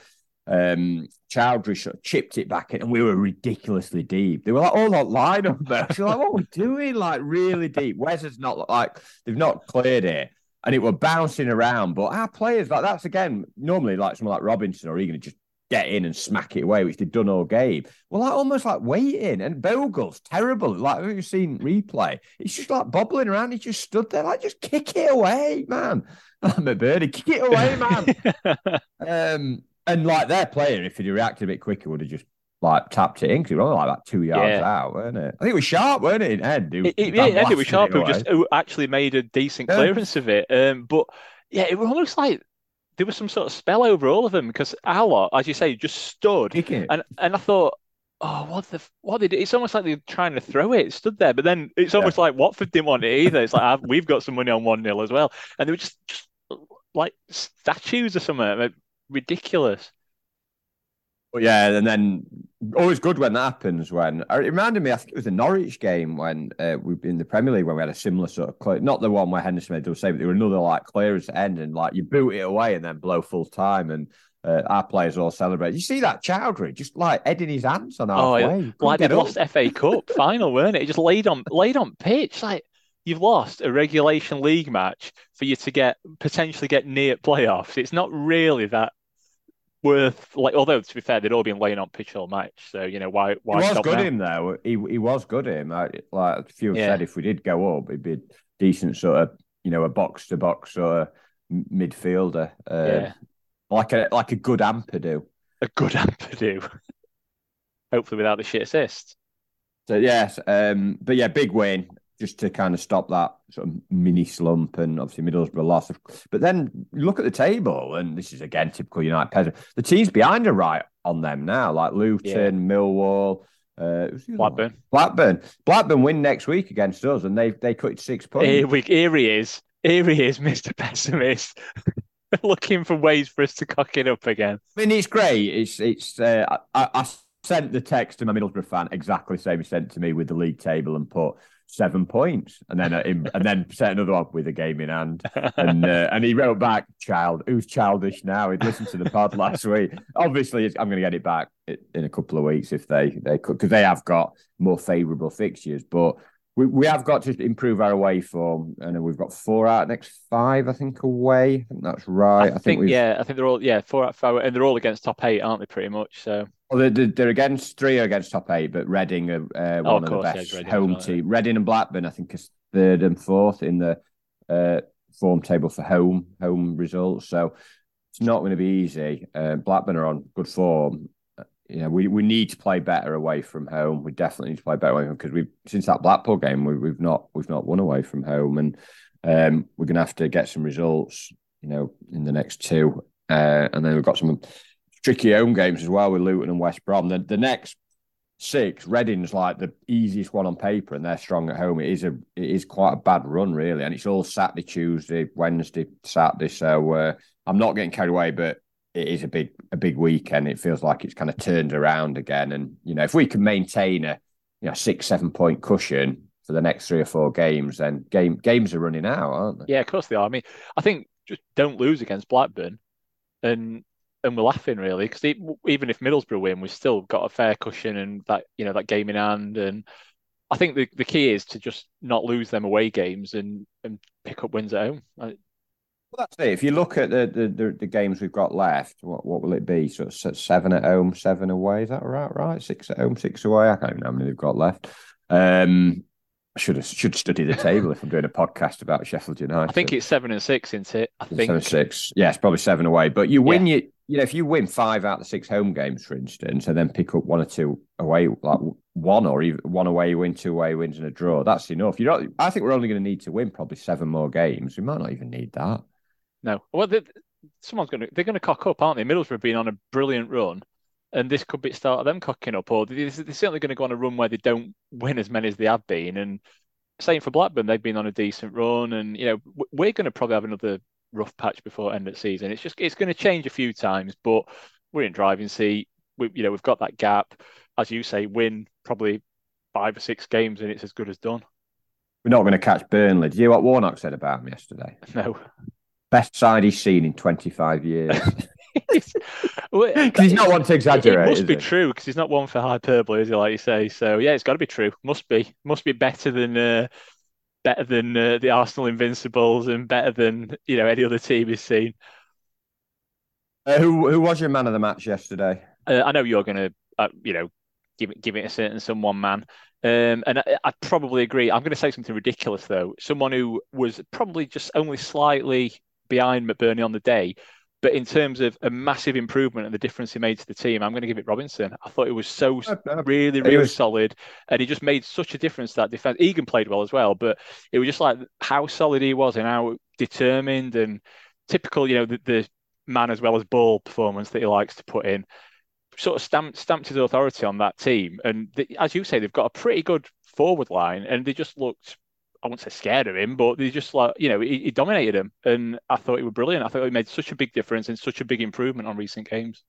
A: um Choudhury sort of chipped it back in, and we were ridiculously deep. They were like all that line up there. [laughs] So like, what are we doing? Like really deep. Wes has not like they've not cleared it and it were bouncing around. But our players, like that's again, normally like someone like Robinson or Egan, just get in and smack it away, which they've done all game. Well, like almost like waiting. And Bogle's terrible. Like we've seen replay, it's just like bobbling around. He just stood there, like just kick it away, man. I'm a birdie, kick it away, man. [laughs] um, and like their player, if he'd reacted a bit quicker, would have just like tapped it in because it was only like about two yards
B: Yeah.
A: out, weren't it? I think it was sharp, weren't it? In end, Who-
B: It, it,
A: Dan
B: yeah, Eddie was sharp
A: it
B: who just who actually made a decent
A: Yeah.
B: clearance of it. Um, but yeah, it was almost like there was some sort of spell over all of them because our as you say, just stood, and and I thought, oh, what the what they did? It's almost like they're trying to throw it. It stood there, but then it's almost yeah. like Watford didn't want it either. It's like we've got some money on one 0 as well, and they were just just like statues or something, ridiculous.
A: But yeah, and then always good when that happens. When it reminded me, I think it was the Norwich game when uh, we in the Premier League when we had a similar sort of clear, not the one where Henderson made the save, but there were another like clearance end and like you boot it away and then blow full time and uh, our players all celebrate. You see that Choudhury just like heading his hands on our oh, way,
B: like they lost FA Cup [laughs] final, weren't it? It just laid on laid on pitch like you've lost a regulation league match for you to get potentially get near playoffs. It's not really that worth like although to be fair they'd all been laying on pitch all match so you know why why
A: he was good now? him though he, he was good him like, like a few yeah. said if we did go up it'd be decent sort of you know a box to box or midfielder uh, yeah. like a like a good Ampadu
B: a good Ampadu hopefully without the shit assist
A: so yes um but yeah big win just to kind of stop that sort of mini slump and obviously Middlesbrough loss. But then look at the table, and this is again typical United. The teams behind are right on them now, like Luton, yeah. Millwall. Uh,
B: Blackburn.
A: Blackburn. Blackburn win next week against us, and they they cut six points.
B: Here, we, here he is. Here he is, [laughs] Mister Pessimist. [laughs] Looking for ways for us to cock it up again.
A: I mean, it's great. It's it's. Uh, I, I sent the text to my Middlesbrough fan exactly the same he sent to me with the league table and put seven points, and then uh, and then set another up with a game in hand, and uh, [laughs] and he wrote back, "Child, who's childish now?" He'd listened to the pod [laughs] last week. Obviously, I'm going to get it back in a couple of weeks if they they could because they have got more favourable fixtures, but. We, we have got to improve our away form, and we've got four out next five, I think, away. I think that's right.
B: I, I think, think yeah, I think they're all yeah four out five, and they're all against top eight, aren't they? Pretty much. So
A: well, they're, they're against three are against top eight, but Reading are uh, oh, one of, the best home well, team. Reading and Blackburn, I think, is third and fourth in the uh, form table for home home results. So it's not going to be easy. Uh, Blackburn are on good form. You know, we, we need to play better away from home. We definitely need to play better away from home because we since that Blackpool game we, have not we've not won away from home, and um, we're going to have to get some results. You know, in the next two, uh, and then we've got some tricky home games as well with Luton and West Brom. The, the next six, Reading's like the easiest one on paper, and they're strong at home. It is a it is quite a bad run, really, and it's all Saturday, Tuesday, Wednesday, Saturday. So uh, I'm not getting carried away, but it is a big a big weekend. It feels like it's kind of turned around again, and you know if we can maintain a you know six seven point cushion for the next three or four games, then game games are running out, aren't they?
B: Yeah, of course they are. I mean, I think just don't lose against Blackburn, and and we're laughing really because even if Middlesbrough win, we've still got a fair cushion and that you know that game in hand. And I think the, the key is to just not lose them away games and and pick up wins at home.
A: well, that's it. If you look at the, the, the, games we've got left, what what will it be? So seven at home, seven away. Is that right? Right, six at home, six away. I can't even know how many they've got left. Um, I should have should study the table if I'm doing a podcast about Sheffield United.
B: I think it's seven and six, isn't it? I think
A: seven six. Yeah, it's probably seven away. But you win yeah. you you know if you win five out of the six home games, for instance, and then pick up one or two away, like one or even one away, win two away wins and a draw. That's enough. You know, I think we're only going to need to win probably seven more games. We might not even need that.
B: No, well, someone's going to they're going to cock up, aren't they? Middlesbrough have been on a brilliant run and this could be the start of them cocking up, or they're certainly going to go on a run where they don't win as many as they have been. And same for Blackburn, they've been on a decent run, and you know we're going to probably have another rough patch before end of season. It's just it's going to change a few times, but we're in driving seat. We you know we've got that gap, as you say, win probably five or six games, and it's as good as done.
A: We're not going to catch Burnley. Do you hear what Warnock said about him yesterday? [laughs]
B: No.
A: Best side he's seen in 25 years. [laughs] [laughs] Because [laughs] he's not one to exaggerate.
B: It must be true because he's not one for hyperbole, is he? Like you say. So yeah, it's got to be true. Must be. Must be better than uh, better than uh, the Arsenal Invincibles and better than you know any other team he's seen.
A: Uh, who who was your man of the match yesterday?
B: Uh, I know you're going to uh, you know give it give it a certain someone man. Um, and I, I probably agree. I'm going to say something ridiculous though. Someone who was probably just only slightly behind McBurnie on the day, but in terms of a massive improvement and the difference he made to the team, I'm going to give it Robinson. I thought it was so really, really was... solid, and he just made such a difference to that defense. Egan played well as well, but it was just like how solid he was and how determined and typical, you know, the, the man as well as ball performance that he likes to put in. Sort of stamped stamped his authority on that team, and the, as you say, they've got a pretty good forward line, and they just looked. I won't say scared of him, but they just like you know he, he dominated him, and I thought he was brilliant. I thought he made such a big difference and such a big improvement on recent games.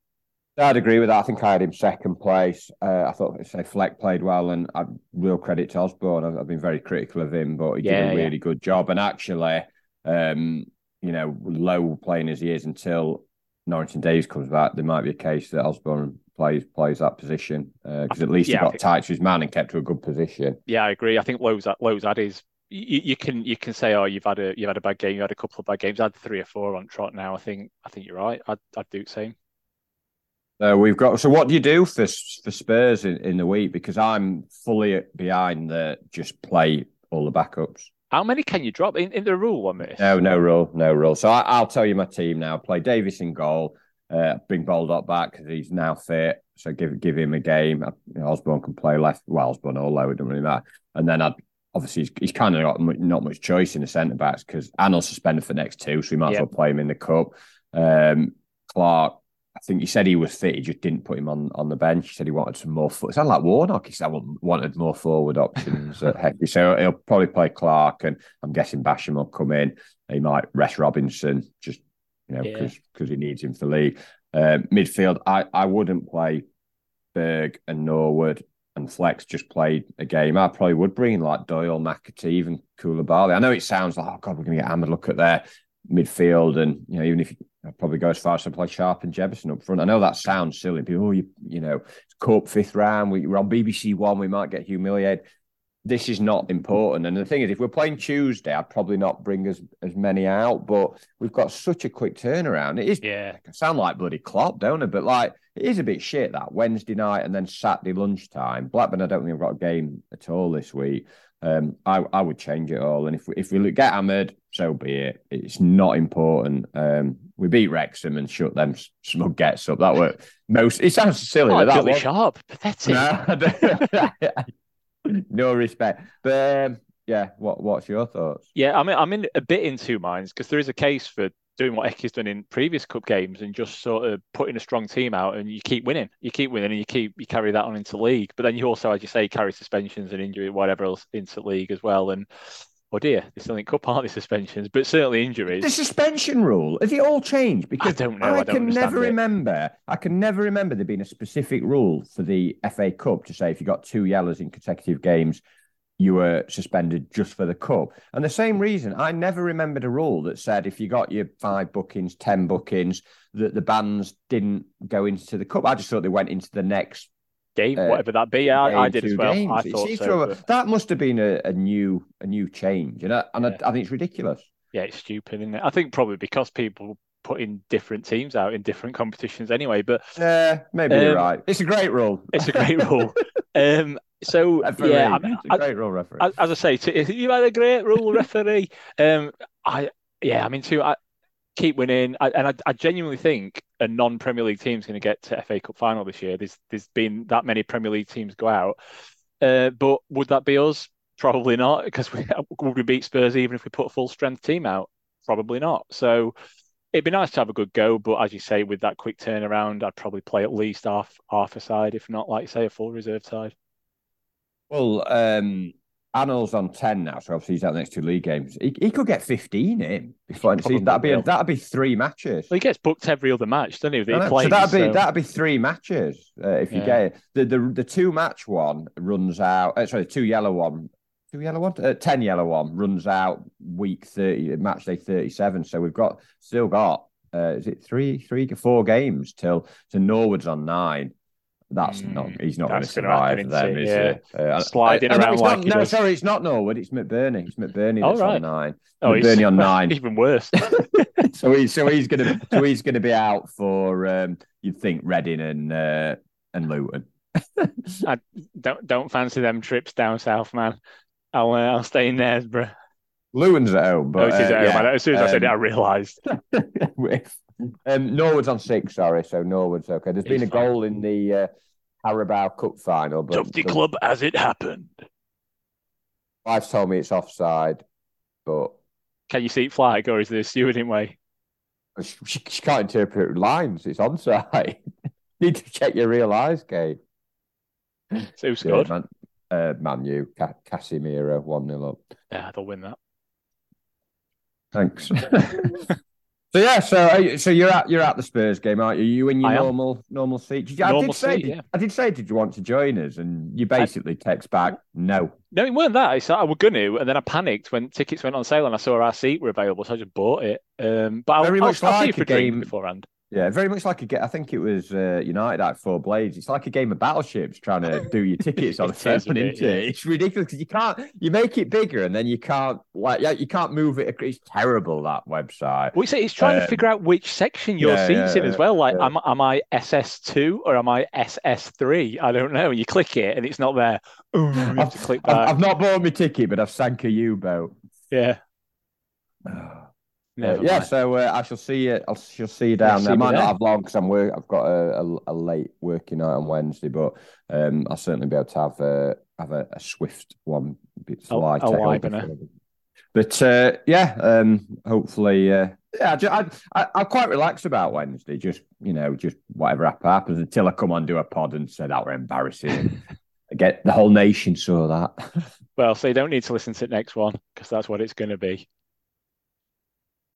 A: I'd agree with that. I think I had him second place. Uh, I thought say Fleck played well, and I, real credit to Osborn. I've, I've, been very critical of him, but he yeah, did a really yeah. good job. And actually, um, you know, Lowe playing as he is until Norrington Davies comes back, there might be a case that Osborn plays plays that position because uh, at least yeah, he got tight to his man and kept to a good position.
B: Yeah, I agree. I think Lowe's Lowe's had his. You, you, can you can say oh you've had a you've had a bad game you had a couple of bad games I had three or four on trot now I think I think you're right I'd, I'd do the same.
A: Uh, we've got so what do you do for for Spurs in, in the week because I'm fully behind the just play all the backups.
B: How many can you drop in, in the rule One this?
A: No, no rule, no rule. So I, will tell you my team now. Play Davies in goal. Uh, bring Baldock back because he's now fit. So give give him a game. Uh, you know, Osborn can play left. Well, Osborn or Lowe, it doesn't really matter. And then I'd obviously he's, he's kind of got not much choice in the centre backs because Anel's suspended for next two, so we might yep. as well play him in the cup. Um, Clark, I think he said he was fit. He just didn't put him on, on the bench. He said he wanted some more. Foot. It sounded like Warnock. He said I wanted more forward options [laughs] at Hecky. So he'll probably play Clark, and I'm guessing Basham will come in. He might rest Robinson just you know because yeah. he needs him for league. Uh, midfield, I I wouldn't play Berge and Norwood and Flex just played a game. I probably would bring in like Doyle, McAtee, even Coulibaly. I know it sounds like oh god, we're going to get hammered. Look at their midfield, and you know even if I'd probably go as far as to play Sharp and Jebbison up front. I know that sounds silly. People, oh, you, you know, it's Cup fifth round. We, are on BBC One. We might get humiliated. This is not important. And the thing is, if we're playing Tuesday, I'd probably not bring as as many out. But we've got such a quick turnaround. It is, yeah, sound like bloody Klopp, don't it? But like, it is a bit shit that Wednesday night and then Saturday lunchtime. Blackburn, I don't think we have got a game at all this week. Um, I, I would change it all. And if we, if we get hammered, so be it. It's not important. Um, we beat Wrexham and shut them smug gets up. That were most. It sounds silly.
B: Oh,
A: that
B: was sharp, pathetic.
A: No, [laughs] [laughs] no respect. But um, yeah, what what's your thoughts?
B: Yeah, I mean, I'm in a bit in two minds because there is a case for doing what Ecky's done in previous cup games and just sort of putting a strong team out and you keep winning. You keep winning and you keep you carry that on into league. But then you also, as you say, carry suspensions and injury, whatever else into league as well. And oh dear, there's something think cup aren't the suspensions, but certainly injuries.
A: The suspension rule has it all changed? Because
B: I don't know. I, I
A: can never
B: it.
A: remember. I can never remember there being a specific rule for the FA Cup to say if you got two yellows in consecutive games, you were suspended just for the cup. And the same reason, I never remembered a rule that said if you got your five bookings, 10 bookings, that the bans didn't go into the cup. I just thought they went into the next
B: game, uh, whatever that be. I, I did as well. Games. I thought so,
A: but... That must have been a, a, new a new change. And, I, and yeah. I, I, think it's ridiculous.
B: Yeah, it's stupid, isn't it? I think probably because people put in different teams out in different competitions anyway. But
A: yeah, maybe um, you're right. It's a great rule.
B: It's a great rule. [laughs] um, so yeah,
A: I a great rule referee.
B: As, as, I say, to, you had a great rule referee. um, I yeah, I mean, too. I keep winning, I, and I, I, genuinely think a non-Premier League team is going to get to FA Cup final this year. There's there's been that many Premier League teams go out, uh, but would that be us? Probably not, because we [laughs] would we beat Spurs even if we put a full strength team out? Probably not. So it'd be nice to have a good go, but as you say, with that quick turnaround, I'd probably play at least half half a side, if not, like say, a full reserve side.
A: Well, um, Anel's on ten now, so obviously he's out the next two league games. He, he could get fifteen in before that'd be that'd be three matches.
B: Well, he gets booked every other match, doesn't he? That he
A: plays, so that'd be so... that'd be three matches uh, if you yeah. get it. The, the the two match one runs out. Uh, sorry, the two yellow one. Two yellow one, uh, ten yellow one runs out week thirty, match day thirty-seven. So we've got still got uh, is it three, three, four games till to Norwood's on nine that's mm, not he's not going to survive them, is yeah.
B: he? Uh, Sliding uh, around like
A: not, no, sorry, it's not Norwood, it's McBurnie. It's McBurnie that's oh, right. on nine. Oh, McBurnie on [laughs] nine.
B: Even worse. [laughs]
A: so he's so he's gonna so he's gonna be out for um, you'd think Reading and uh, and Luton. [laughs]
B: I don't don't fancy them trips down south, man. I'll uh, I'll stay in Knaresborough.
A: Lewin's at home, but
B: oh,
A: uh,
B: at home. As soon as um, I said it, I um, realised.
A: Um, Norwood's on six, sorry. So Norwood's okay. There's been a goal in the uh, Carabao Cup final. But
B: Tufty Club as it happened.
A: Wife's told me it's offside, but
B: can you see it flag or is there a stewarding way?
A: She, she can't interpret lines. It's onside. [laughs] Need to check your real eyes, Kate.
B: So who scored?
A: Yeah, man, uh, Manu, Ca- Casemiro, 1 0 up.
B: Yeah, they'll win that.
A: Thanks. [laughs] so yeah, so so you're at you're at the Spurs game, aren't you? You in your
B: I am.
A: normal normal seat? Did you, I
B: Normal
A: did say,
B: seat, yeah.
A: I did say, did you want to join us? And you basically text back, no.
B: No, it weren't that. I said I was going to, and then I panicked when tickets went on sale and I saw our seat were available, so I just bought it. Um, but I'll,
A: Very
B: I'll,
A: much
B: I'll see
A: like
B: you for
A: a
B: drink
A: game-
B: beforehand.
A: Yeah, very much like a game. I think it was uh, United at Four Blades. It's like a game of battleships trying to do your tickets on [laughs] a
B: is
A: phone,
B: yeah.
A: It's ridiculous because you can't. You make it bigger and then you can't. Like, yeah, you can't move it. It's terrible that website.
B: Well, it's, it's trying to
A: Um,
B: figure out which section your
A: yeah,
B: seat's
A: yeah,
B: in as well. Like, am, am I SS2 or am I SS3? I don't know. You click it and it's not there. Oh, you have to click
A: I've. I've not bought my ticket, but I've sank a U-boat.
B: Yeah,
A: Uh, [sighs]
B: never
A: yeah,
B: mind.
A: so uh, I shall see you. I shall see you down there. I might not have long because I'm work. I've got a, a, a late working night on Wednesday, but um, I'll certainly be able to have uh, have a, a swift one. Bit
B: A-
A: light
B: a
A: take over
B: livener.
A: for- But uh, yeah, um, hopefully, uh, yeah, I, I, I, I'm quite relaxed about Wednesday. Just you know, just whatever happens until I come on do a pod and say that were embarrassing. [laughs] I get the whole nation saw that. [laughs]
B: Well, so you don't need to listen to the next one because that's what it's going to be.